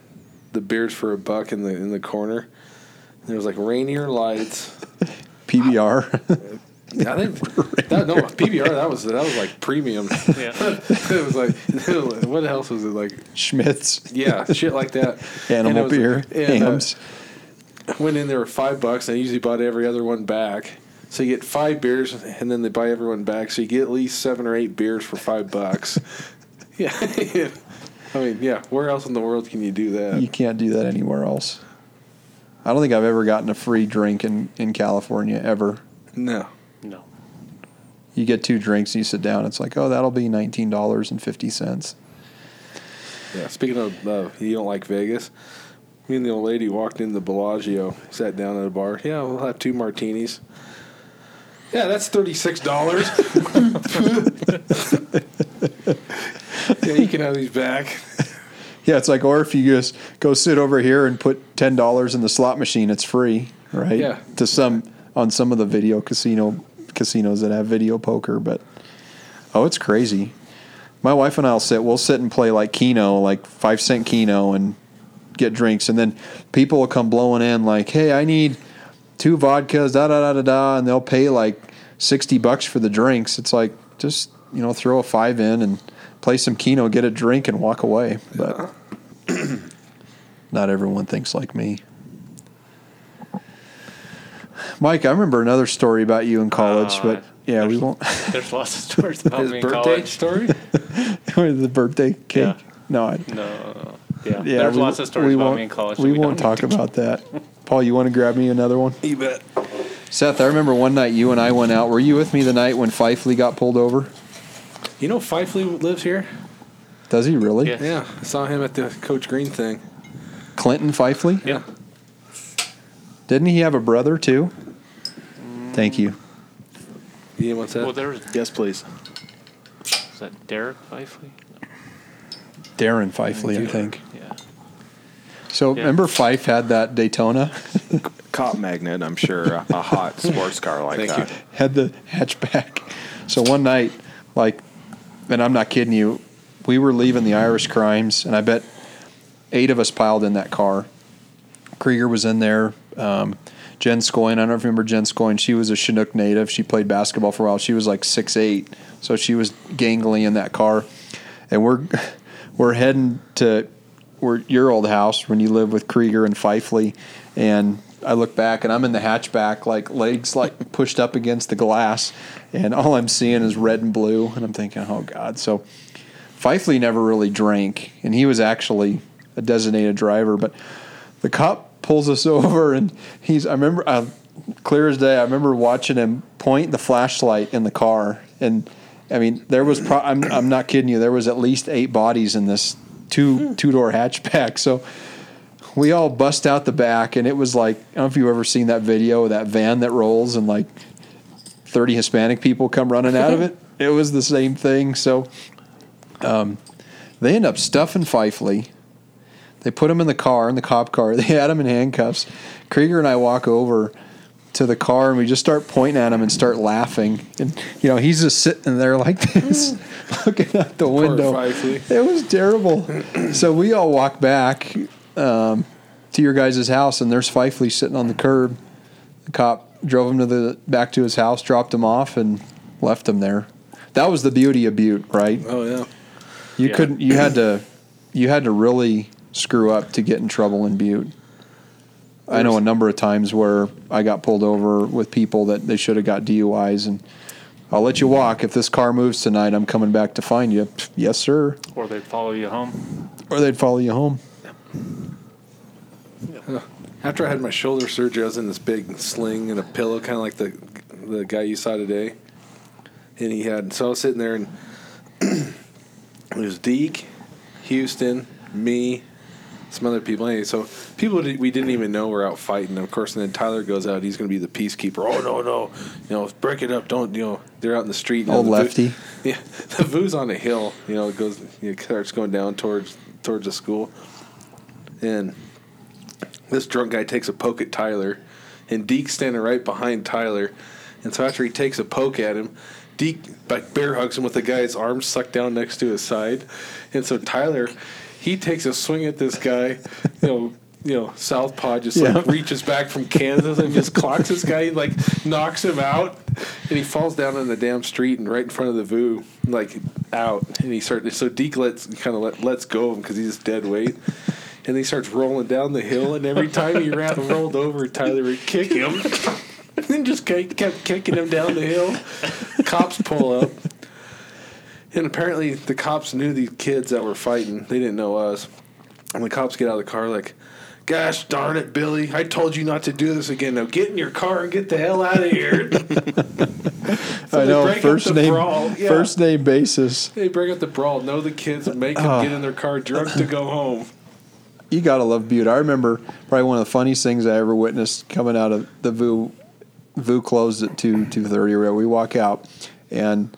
the beers for a buck in the in the corner. There was like Rainier Lights. PBR. I think that no PBR. That was that was like premium. Yeah. it was like it was like- what else was it like? Schmitz. Yeah, shit like that. And it Animal was- beer. and, uh, went in there with five bucks and I usually bought every other one back. So you get five beers and then they buy everyone back. So you get at least seven or eight beers for five bucks. yeah. I mean, yeah, where else in the world can you do that? you can't do that anywhere else. I don't think I've ever gotten a free drink in, in California ever. No. You get two drinks and you sit down. It's like, oh, that'll be nineteen dollars and fifty cents. Yeah. Speaking of, uh, you don't like Vegas. Me and the old lady walked in the Bellagio, sat down at a bar. Yeah, we'll have two martinis. Yeah, that's thirty six dollars. yeah, you can have these back. Yeah, it's like, or if you just go sit over here and put ten dollars in the slot machine, it's free, right? Yeah. To some on some of the video casino casinos that have video poker, but oh, it's crazy. My wife and I'll sit. We'll sit and play like Keno, like five cent Keno, and get drinks, and then people will come blowing in like, "Hey, I need two vodkas, da da da da da," and they'll pay like sixty bucks for the drinks. It's like just you know throw a five in and play some Keno, get a drink, and walk away. But not everyone thinks like me. Mike, I remember another story about you in college, Uh, but yeah, we won't. There's lots of stories about His me in birthday college. story? the birthday cake. Yeah. No, I, No, no, no. Yeah, yeah, there's we- lots of stories we about won't- me in college. We, we won't talk about that. Paul, you want to grab me another one? You bet. Seth, I remember one night you and I went out. Were you with me the night when Fifely got pulled over? You know Fifely lives here? Does he really? Yeah. Yeah, I saw him at the Coach Green thing. Clinton Fifely? Yeah. Didn't he have a brother too? Thank you. Yeah, what's that? Well, there was, Yes, please. Is that Derek Fifely? Darren Fifely, I think. Yeah. So Yeah. remember Fife had that Daytona, Cop magnet, I'm sure. A, a hot sports car like Thank that. you. had the hatchback. So one night, like, and I'm not kidding you, we were leaving the Irish Crimes, and I bet eight of us piled in that car. Krieger was in there. Um, Jen Scoyne, I don't know if you remember Jen Scoyne. She was a Chinook native. She played basketball for a while. She was like six eight, so she was gangly in that car. And we're we're heading to your old house when you lived with Krieger and Fifely, and I look back and I'm in the hatchback, like legs like pushed up against the glass, and all I'm seeing is red and blue, and I'm thinking, oh God. So Fifely never really drank, and he was actually a designated driver, but the cop pulls us over, and he's. I remember, uh, clear as day. I remember watching him point the flashlight in the car, and I mean, there was. Pro- I'm. I'm not kidding you. There was at least eight bodies in this two two door hatchback. So we all bust out the back, and it was like I don't know if you've ever seen that video of that van that rolls, and like thirty Hispanic people come running out of it. It was the same thing. So um, they end up stuffing Fifely. They put him in the car, in the cop car. They had him in handcuffs. Krieger and I walk over to the car and we just start pointing at him and start laughing. And you know, he's just sitting there like this, looking out the window. It was terrible. so we all walk back um, to your guys' house, and there's Fifely sitting on the curb. The cop drove him to the back to his house, dropped him off, and left him there. That was the beauty of Butte, right? Oh yeah. You Yeah. couldn't. You had to. You had to really screw up to get in trouble in Butte. I know a number of times where I got pulled over with people that they should have got DUIs, and I'll let you walk if this car moves tonight. I'm coming back to find you. Yes, sir. Or they'd follow you home. Or they'd follow you home. After I had my shoulder surgery, I was in this big sling and a pillow, kind of like the the guy you saw today. And he had so I was sitting there, and it was Deke, Houston, me, some other people. Anyway, so people we didn't even know were out fighting. Of course, and then Tyler goes out. He's going to be the peacekeeper. Oh no, no, you know, break it up. Don't you know? They're out in the street. Old the lefty. Voo, yeah, the Voo's on a hill. You know, it goes. You know, starts going down towards towards the school, and this drunk guy takes a poke at Tyler, and Deke's standing right behind Tyler. And so after he takes a poke at him, Deke like bear hugs him with the guy's arms sucked down next to his side. And so Tyler, he takes a swing at this guy, you know, you know, Southpaw just like reaches back from Kansas and just clocks this guy, like knocks him out, and he falls down in the damn street and right in front of the VU, like out. And he starts so Deke lets kind of let, lets go of him because he's dead weight. And he starts rolling down the hill, and every time he ran, rolled over, Tyler would kick him. and just kept kicking him down the hill. Cops pull up. And apparently, the cops knew these kids that were fighting. They didn't know us. And the cops get out of the car, like, Gosh darn it, Billy. I told you not to do this again. Now get in your car and get the hell out of here. So I know first name. Yeah. first name basis. They bring up the brawl, know the kids, and make them Oh. get in their car drunk to go home. You gotta love Butte. I remember probably one of the funniest things I ever witnessed coming out of the VU. VU closed at two two thirty. Where we walk out, and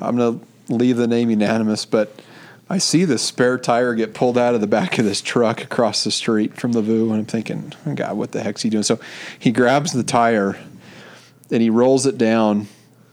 I'm gonna leave the name unanimous, but I see the spare tire get pulled out of the back of this truck across the street from the VU, and I'm thinking, oh, God, what the heck's he doing? So he grabs the tire and he rolls it down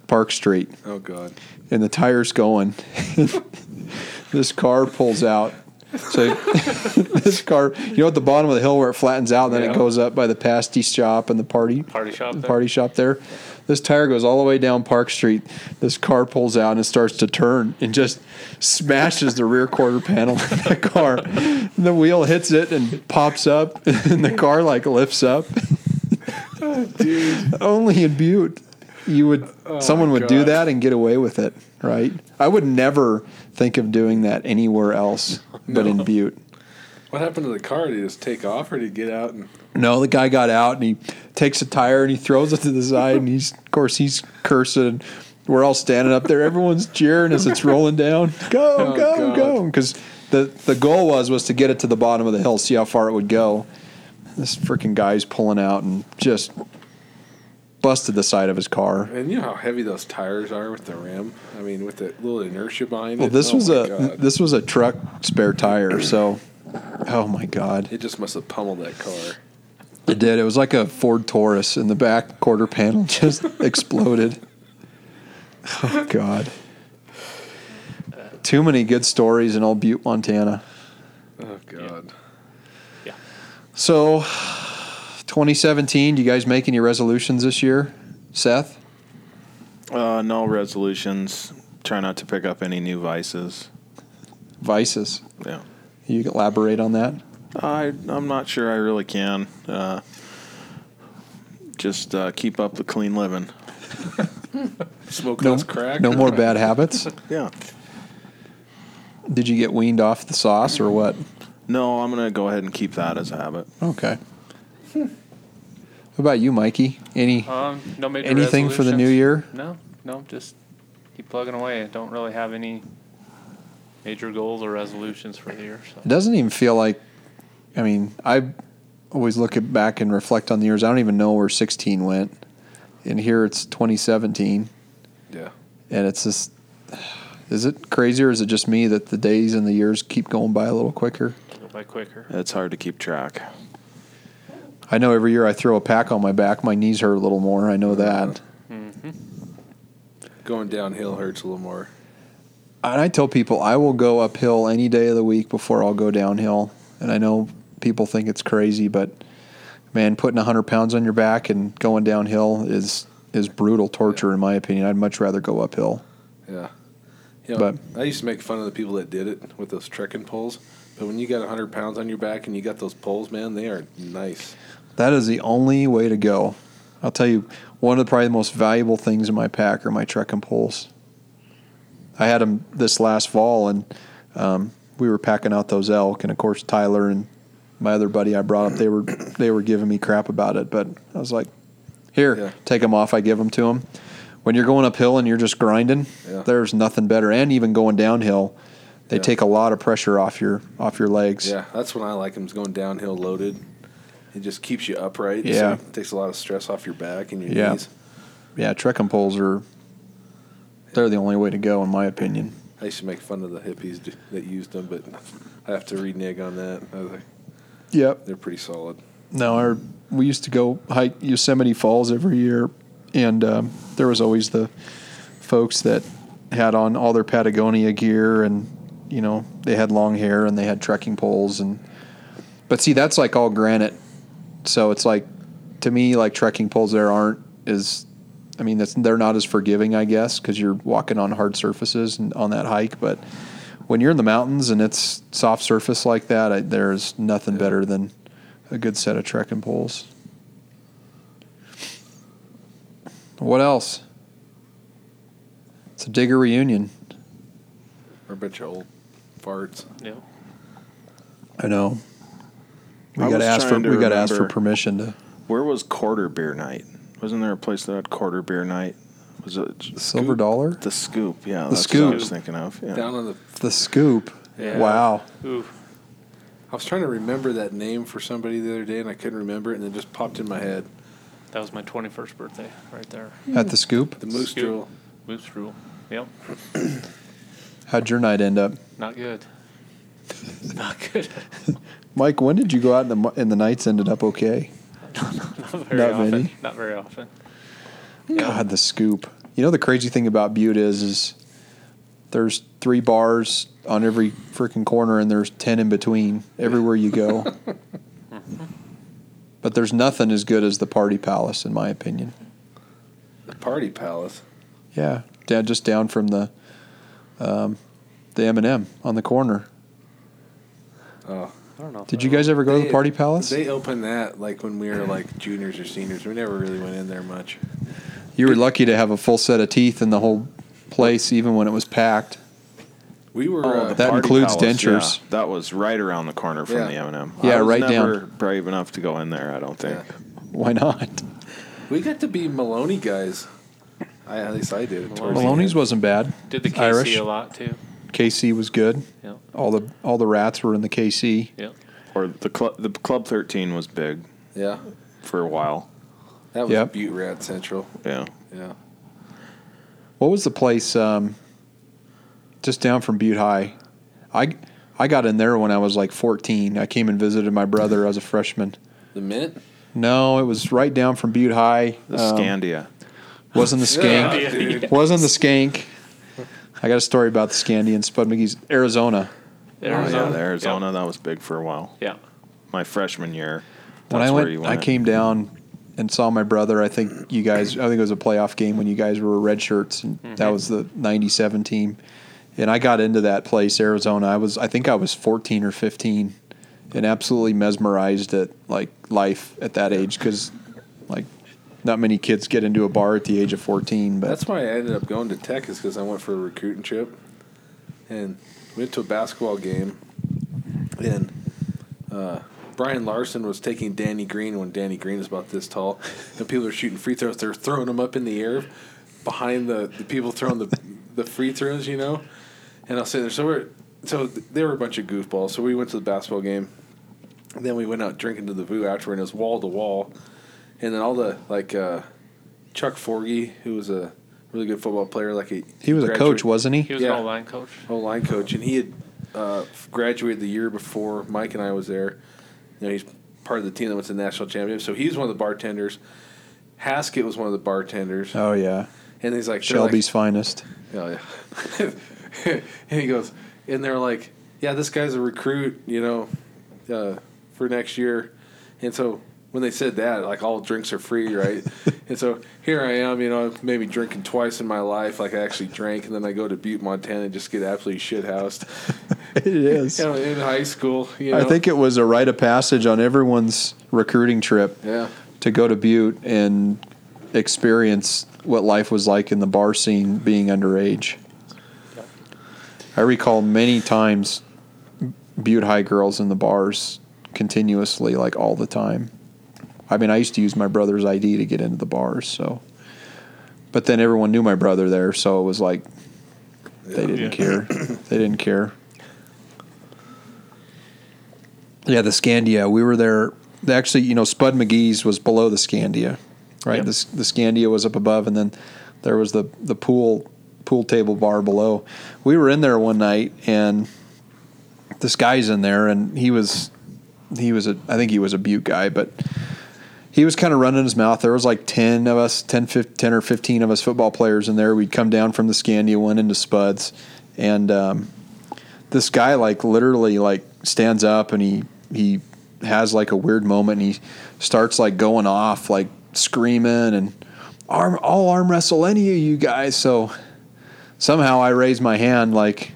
Park Street, Oh, God. and the tire's going. this car pulls out. So this car, you know, at the bottom of the hill where it flattens out, and then Yeah. it goes up by the pasty shop and the party Party shop the there? party shop there. This tire goes all the way down Park Street. This car pulls out and it starts to turn and just smashes the rear quarter panel of that car. The wheel hits it and pops up, and the car like lifts up. Dude. Only in Butte, you would oh someone my would do that and get away with it, right? I would never think of doing that anywhere else but in Butte. What happened to the car? Did he just take off or did he get out and. No, the guy got out and he takes a tire and he throws it to the side and he's of course he's cursing. We're all standing up there. Everyone's cheering as it's rolling down. Go, Oh, go, God. go! Because the the goal was was to get it to the bottom of the hill, see how far it would go. This freaking guy's pulling out and just busted the side of his car. And you know how heavy those tires are with the rim? I mean, with the little inertia behind Well, it. this Oh was a God. this was a truck spare tire, so oh my god, It just must have pummeled that car. it did. It was like a Ford Taurus, and the back quarter panel just exploded. Oh god, too many good stories in old Butte, Montana. Oh, God. Yeah. So, 2017, do you guys make any resolutions this year, Seth? Uh, no resolutions. Try not to pick up any new vices. Vices. Yeah. You elaborate on that. I I'm not sure I really can. Uh, just uh, keep up the clean living. Smoke No, less crack? no more bad habits. Yeah. Did you get weaned off the sauce or what? No, I'm gonna go ahead and keep that as a habit. Okay. What about you, Mikey? Any Um, no major anything for the new year? No, no, just keep plugging away. I don't really have any major goals or resolutions for the year. So. It doesn't even feel like. I mean, I always look at back and reflect on the years. I don't even know where 16 went, and here it's 2017, Yeah. and it's just. Is it crazy or is it just me that the days and the years keep going by a little quicker? Go by quicker. It's hard to keep track. I know every year I throw a pack on my back, my knees hurt a little more. I know that. Mm-hmm. Going downhill hurts a little more. And I tell people I will go uphill any day of the week before I'll go downhill. And I know people think it's crazy, but man, putting 100 pounds on your back and going downhill is is brutal torture, in my opinion. I'd much rather go uphill. Yeah. You know, But- I used to make fun of the people that did it with those trekking poles. But when you got 100 pounds on your back and you got those poles, man, they are nice. That is the only way to go. I'll tell you, one of the probably the most valuable things in my pack are my trekking poles. I had them this last fall, and um, we were packing out those elk, and of course Tyler and my other buddy I brought up, they were they were giving me crap about it, but I was like, "Here, Yeah. take them off." I give them to them. When you're going uphill and you're just grinding, Yeah. there's nothing better, and even going downhill, they Yeah. take a lot of pressure off your off your legs. Yeah, that's when I like them. Is going downhill loaded. It just keeps you upright. Yeah. so it takes a lot of stress off your back and your knees. yeah, trekking poles are they're the only way to go, in my opinion. I used to make fun of the hippies d- that used them, but I have to renege on that. I was like, Yep. they're pretty solid. No, our we used to go hike Yosemite Falls every year, and um, there was always the folks that had on all their Patagonia gear, and you know they had long hair and they had trekking poles, and but see that's like all granite, so it's like to me like trekking poles there aren't as I mean that's they're not as forgiving I guess because you're walking on hard surfaces and on that hike, but when you're in the mountains and it's soft surface like that, I, there's nothing better than a good set of trekking poles. What else? It's a digger reunion. Or a bunch of old farts. Yeah. I know. We got to ask for we got to ask for permission to Where was quarter beer night? Wasn't there a place that had quarter beer night? Was it silver dollar. the scoop? Yeah, The that's Scoop. what I was thinking of. Yeah. Down on the. The scoop. Yeah. Wow. Ooh. I was trying to remember that name for somebody the other day, and I couldn't remember it, and it just popped in my head. That was my 21st birthday right there. At the scoop. The Moose Scoop. Drill. Moose rule. Yep. How'd your night end up? Not good. Not good. Mike, when did you go out and the and the nights ended up okay? Not very Not often. many? Not very often. God, the scoop. You know the crazy thing about Butte is is there's three bars on every freaking corner and there's ten in between everywhere you go. but there's nothing as good as the Party Palace, in my opinion. The Party Palace. Yeah, down just down from the um, the M and M on the corner. Oh. I don't know. Did you guys ever go to They- the Party Palace? They opened that like when we were like juniors or seniors. We never really went in there much. you were lucky to have a full set of teeth in the whole place, even when it was packed. We were. Oh, uh, the That Party includes Palace, dentures. yeah. That was right around the corner from Yeah. the M&M. Yeah, I was right never down. brave enough to go in there. I don't think. Yeah. Why not? we got to be Maloney guys. I, at least I did. towards the Maloney's end. wasn't bad. Did the KC Irish. a lot too. KC was good. Yep. All the all the rats were in the KC. Yep. Or the club. The Club 13 was big Yeah, for a while. that was Yep. Butte Rat Central. Yeah. Yeah. What was the place um, just down from Butte High? I I got in there when I was like 14. I came and visited my brother as a freshman. The Mint. No, it was right down from Butte High. The Um, Scandia. Wasn't the skank. Yeah, dude. Wasn't the skank. I got a story about the Scandian Spud McGee's Arizona. Oh, yeah, the Arizona. That was big for a while. Yeah. My freshman year. When I where went, you I came down and saw my brother. I think you guys. I think it was a playoff game when you guys were red shirts, and that mm-hmm. was the '97 team. And I got into that place, Arizona. I was, I think, I was 14 or 15, and absolutely mesmerized at like life at that age because, like, not many kids get into a bar at the age of 14. But That's why I ended up going to Tech is because I went for a recruiting trip, and went to a basketball game, and uh, Brian Larson was taking Danny Green when Danny Green is about this tall, and people are shooting free throws. They're throwing them up in the air behind the, the people throwing the the free throws, you know. And I'll say there. So we're so they were a bunch of goofballs. So we went to the basketball game. And then we went out drinking to the VU afterward, and it was wall to wall. And then all the like uh, Chuck Forgy, who was a really good football player, like he he was a coach, wasn't he? He was Yeah. an old line coach. old line coach, and he had uh, graduated the year before Mike and I was there. You know, he's part of the team that went to the national championship. So he's one of the bartenders. Haskett was one of the bartenders, Oh yeah, and he's like they're Shelby's finest. Oh yeah. and he goes, and they're like, yeah, this guy's a recruit, you know, uh, for next year, and so. When they said that, like all drinks are free, right? and so here I am, you know, maybe drinking twice in my life, like I actually drank, and then I go to Butte, Montana, and just get absolutely shithoused. it is. You know, in high school. You know? I think it was a rite of passage on everyone's recruiting trip Yeah. to go to Butte and experience what life was like in the bar scene being underage. I recall many times Butte High girls in the bars continuously, like all the time. I mean, I used to use my brother's ID to get into the bars, so. But then everyone knew my brother there, so it was like they didn't care. They didn't care. Yeah, the Scandia. We were there. Actually, you know, Spud McGee's was below the Scandia, right? Yep. The, the Scandia was up above, and then there was the the pool pool table bar below. We were in there one night, and this guy's in there, and he was he was a I think he was a Butte guy, but he was kind of running his mouth. There was like 10 of us, 10, 15, 10 or 15 of us football players in there. We'd come down from the Scandia, went into Spuds. And um, this guy like literally like stands up and he, he has like a weird moment and he starts like going off, like screaming and arm, I'll arm wrestle any of you guys. So somehow I raise my hand like,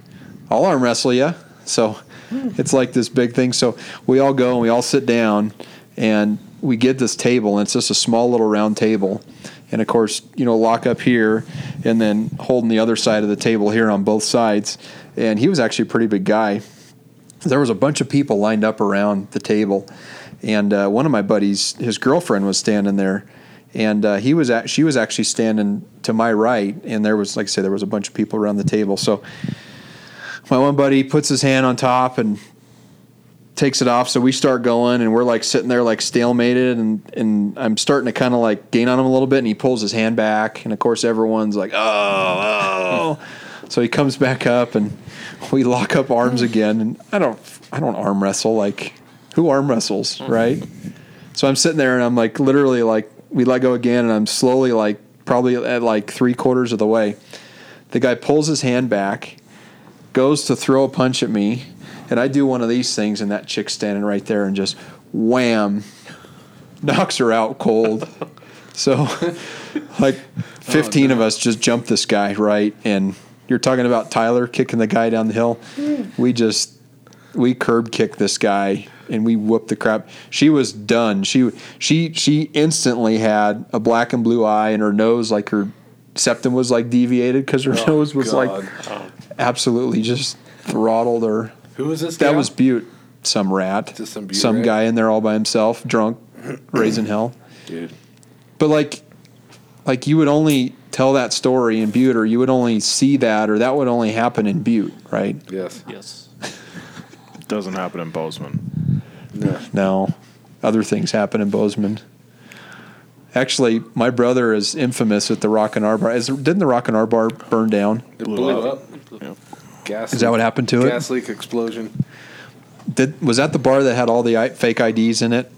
I'll arm wrestle you. So it's like this big thing. So we all go and we all sit down and we get this table and it's just a small little round table. And of course, you know, lock up here and then holding the other side of the table here on both sides. And he was actually a pretty big guy. There was a bunch of people lined up around the table. And uh, one of my buddies, his girlfriend was standing there. And uh, he was at, she was actually standing to my right. And there was, like I said, there was a bunch of people around the table. So my one buddy puts his hand on top and takes it off. So we start going, and we're like sitting there like stalemated, and and I'm starting to kind of like gain on him a little bit, and he pulls his hand back, and of course everyone's like, oh, oh. so he comes back up, and we lock up arms again, and I don't I don't arm wrestle like who arm wrestles, mm-hmm. right? So I'm sitting there, and I'm like literally like we let go again, and I'm slowly like probably at like three quarters of the way. The guy pulls his hand back, goes to throw a punch at me, and I do one of these things, and that chick's standing right there and just wham, knocks her out cold. so, like, 15 of us just jumped this guy, right? And you're talking about Tyler kicking the guy down the hill. Hmm. We just, we curb kicked this guy and we whooped the crap. She was done. She, she, she instantly had a black and blue eye and her nose, like her septum was like deviated because her oh, nose was like God. Oh. absolutely just throttled her. Who was this? That gal? was Butte, some rat, Just some Butte rat? guy in there all by himself, drunk, raising hell. dude. But like, like you would only tell that story in Butte, or you would only see that, or that would only happen in Butte, right? Yes. Yes. Doesn't happen in Bozeman. No. No, other things happen in Bozeman. Actually, my brother is infamous at the Rocking R Bar. Is, didn't the Rocking R Bar burn down? It Blew blew, up. up. Yep. Gas. Is that what happened to it? Gas leak explosion. Did was that the bar that had all the I- fake IDs in it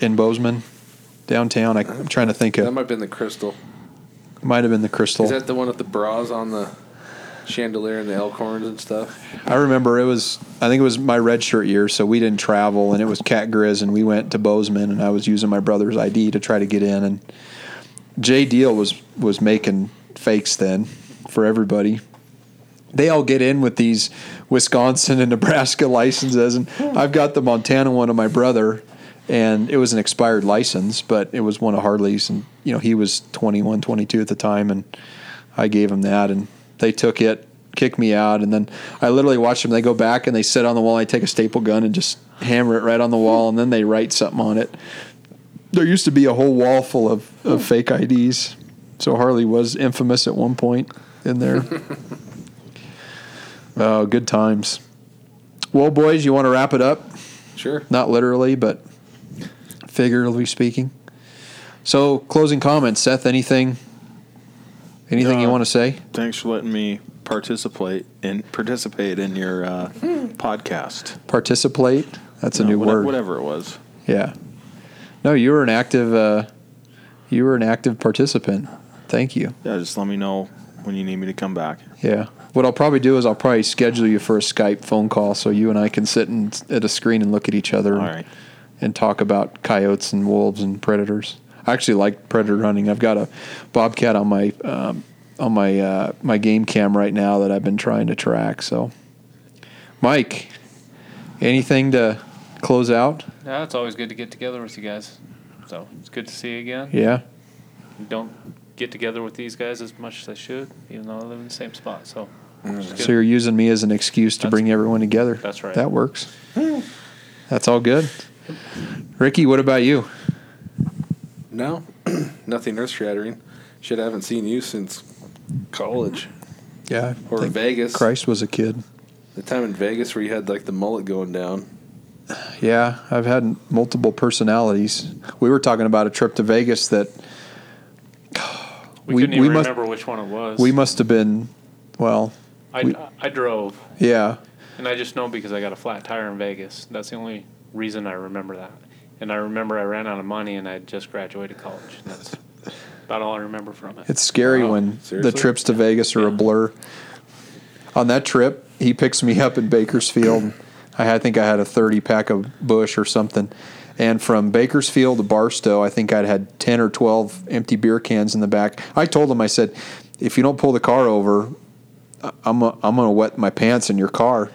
in Bozeman, downtown? I, I'm uh-huh. trying to think of. That might have been the crystal. Might have been the Crystal. Is that the one with the bras on the chandelier and the elk horns and stuff? I remember it was. I think it was my red shirt year, so we didn't travel, and it was Cat Griz, and we went to Bozeman, and I was using my brother's ID to try to get in, and Jay Deal was was making fakes then for everybody. They all get in with these Wisconsin and Nebraska licenses, and I've got the Montana one of my brother, and it was an expired license, but it was one of Harley's, and you know he was 21, 22 at the time, and I gave him that, and they took it, kicked me out, and then I literally watched them. They go back and they sit on the wall. I take a staple gun and just hammer it right on the wall, and then they write something on it. There used to be a whole wall full of, of fake IDs, so Harley was infamous at one point in there. oh, good times. Well, boys, you want to wrap it up? Sure. Not literally, but figuratively speaking. So, closing comments, Seth. Anything? Anything you Uh, want to say? Thanks for letting me participate in participate in your uh, podcast. Participate. That's a No, new whatever, word. Whatever it was. Yeah. No, you were an active. Uh, you were an active participant. Thank you. Yeah, just let me know when you need me to come back. Yeah. What I'll probably do is I'll probably schedule you for a Skype phone call so you and I can sit in, at a screen and look at each other All right. and talk about coyotes and wolves and predators. I actually like predator hunting. I've got a bobcat on my um, on my uh, my game cam right now that I've been trying to track. So Mike, anything to close out? Yeah, it's always good to get together with you guys. So it's good to see you again. Yeah. Don't get together with these guys as much as I should, even though I live in the same spot. So, it's good. So you're using me as an excuse to That's- bring everyone together. That's right. That works. Hmm. That's all good. Ricky, what about you? No, nothing earth shattering. Shit, I haven't seen you since college Yeah. or Vegas. Christ was a kid. The time in Vegas where you had like the mullet going down. Yeah, I've had multiple personalities. We were talking about a trip to Vegas that we, we- couldn't we even must- remember which one it was. we must have been, well, I, we- I drove, yeah. and I just know because I got a flat tire in Vegas. That's the only reason I remember that. And I remember I ran out of money, and I had just graduated college. And that's about all I remember from it. It's scary Wow, when seriously? the trips to Vegas are a blur. On that trip, he picks me up in Bakersfield. I had- I think I had a 30 pack of Busch or something. And from Bakersfield to Barstow, I think I'd had 10 or 12 empty beer cans in the back. I told him, I said, if you don't pull the car over, I- I'm, i I'm going to wet my pants in your car.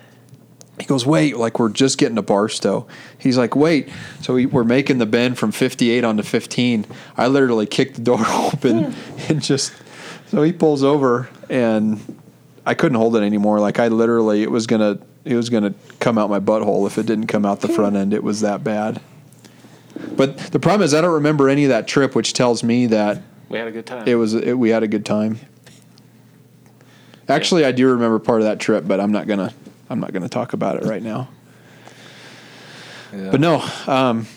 He goes, wait, like we're just getting to Barstow. He's like, wait. So we, we're making the bend from 58 onto 15. I literally kicked the door open and just, so he pulls over and I couldn't hold it anymore. Like I literally, it was gonna, it was gonna come out my butthole if it didn't come out the front end. It was that bad. But the problem is, I don't remember any of that trip, which tells me that We had a good time. it was it, we had a good time. Actually, I do remember part of that trip, but I'm not gonna I'm not gonna talk about it right now. Yeah. But no, um,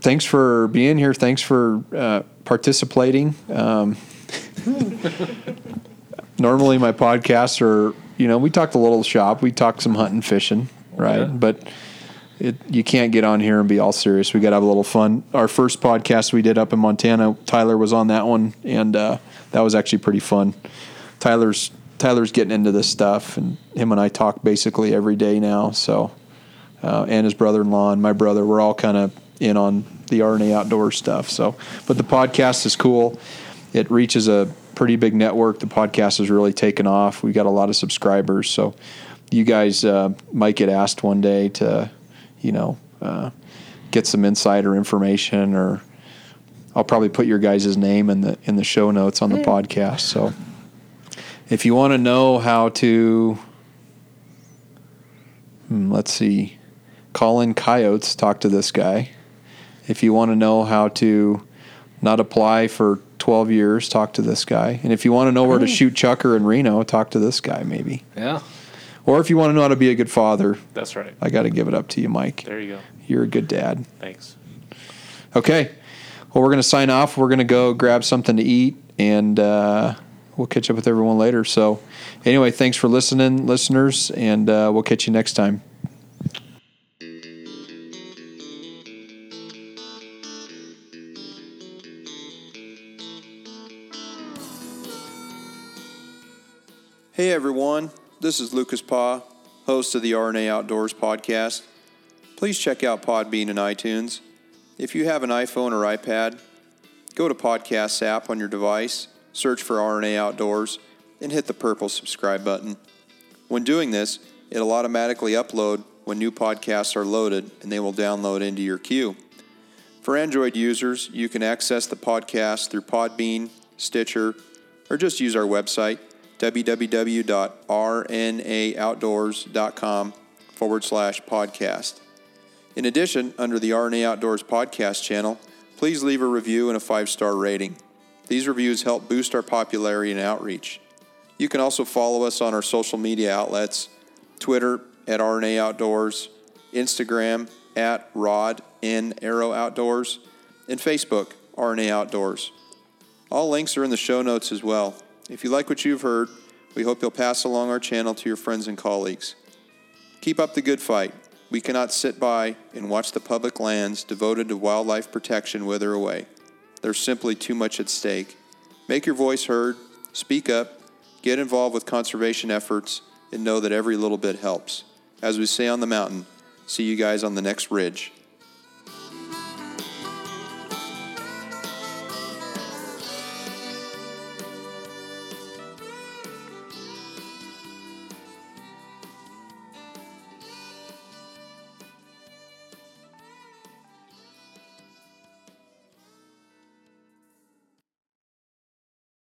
thanks for being here. Thanks for uh, participating. Um, normally, my podcasts are you know we talked a little shop, we talked some hunting, fishing, right? Yeah. But it you can't get on here and be all serious. We got to have a little fun. Our first podcast we did up in Montana, Tyler was on that one, and uh, that was actually pretty fun. Tyler's Tyler's getting into this stuff, and him and I talk basically every day now. So, uh, and his brother-in-law and my brother, we're all kind of in on the RNA outdoor stuff. So, but the podcast is cool. It reaches a pretty big network. The podcast has really taken off. We got a lot of subscribers. So, you guys uh, might get asked one day to, you know, uh, get some insider information, or I'll probably put your guys' name in the in the show notes on the podcast. So, if you want to know how to, hmm, let's see, call in coyotes, talk to this guy. If you want to know how to not apply for 12 years, talk to this guy. And if you want to know where to shoot chukar in Reno, talk to this guy maybe. yeah. Or if you want to know how to be a good father, That's right. I got to give it up to you, Mike. There you go. You're a good dad. Thanks. Okay. Well, we're going to sign off. We're going to go grab something to eat, and uh, we'll catch up with everyone later. So, anyway, thanks for listening, listeners, and uh, we'll catch you next time. Hey, everyone. This is Lucas Pa, host of the RNA Outdoors podcast. Please check out Podbean and iTunes. If you have an iPhone or iPad, go to Podcasts app on your device, search for RNA Outdoors, and hit the purple subscribe button. When doing this, it'll automatically upload when new podcasts are loaded and they will download into your queue. For Android users, you can access the podcast through Podbean, Stitcher, or just use our website, www.rnaoutdoors.com forward slash podcast. In addition, under the RNA Outdoors podcast channel, please leave a review and a five star rating. These reviews help boost our popularity and outreach. You can also follow us on our social media outlets Twitter at RNA Outdoors, Instagram at Rod N Arrow Outdoors, and Facebook RNA Outdoors. All links are in the show notes as well. If you like what you've heard, we hope you'll pass along our channel to your friends and colleagues. Keep up the good fight. We cannot sit by and watch the public lands devoted to wildlife protection wither away. There's simply too much at stake. Make your voice heard, speak up, get involved with conservation efforts, and know that every little bit helps. As we say on the mountain, see you guys on the next ridge.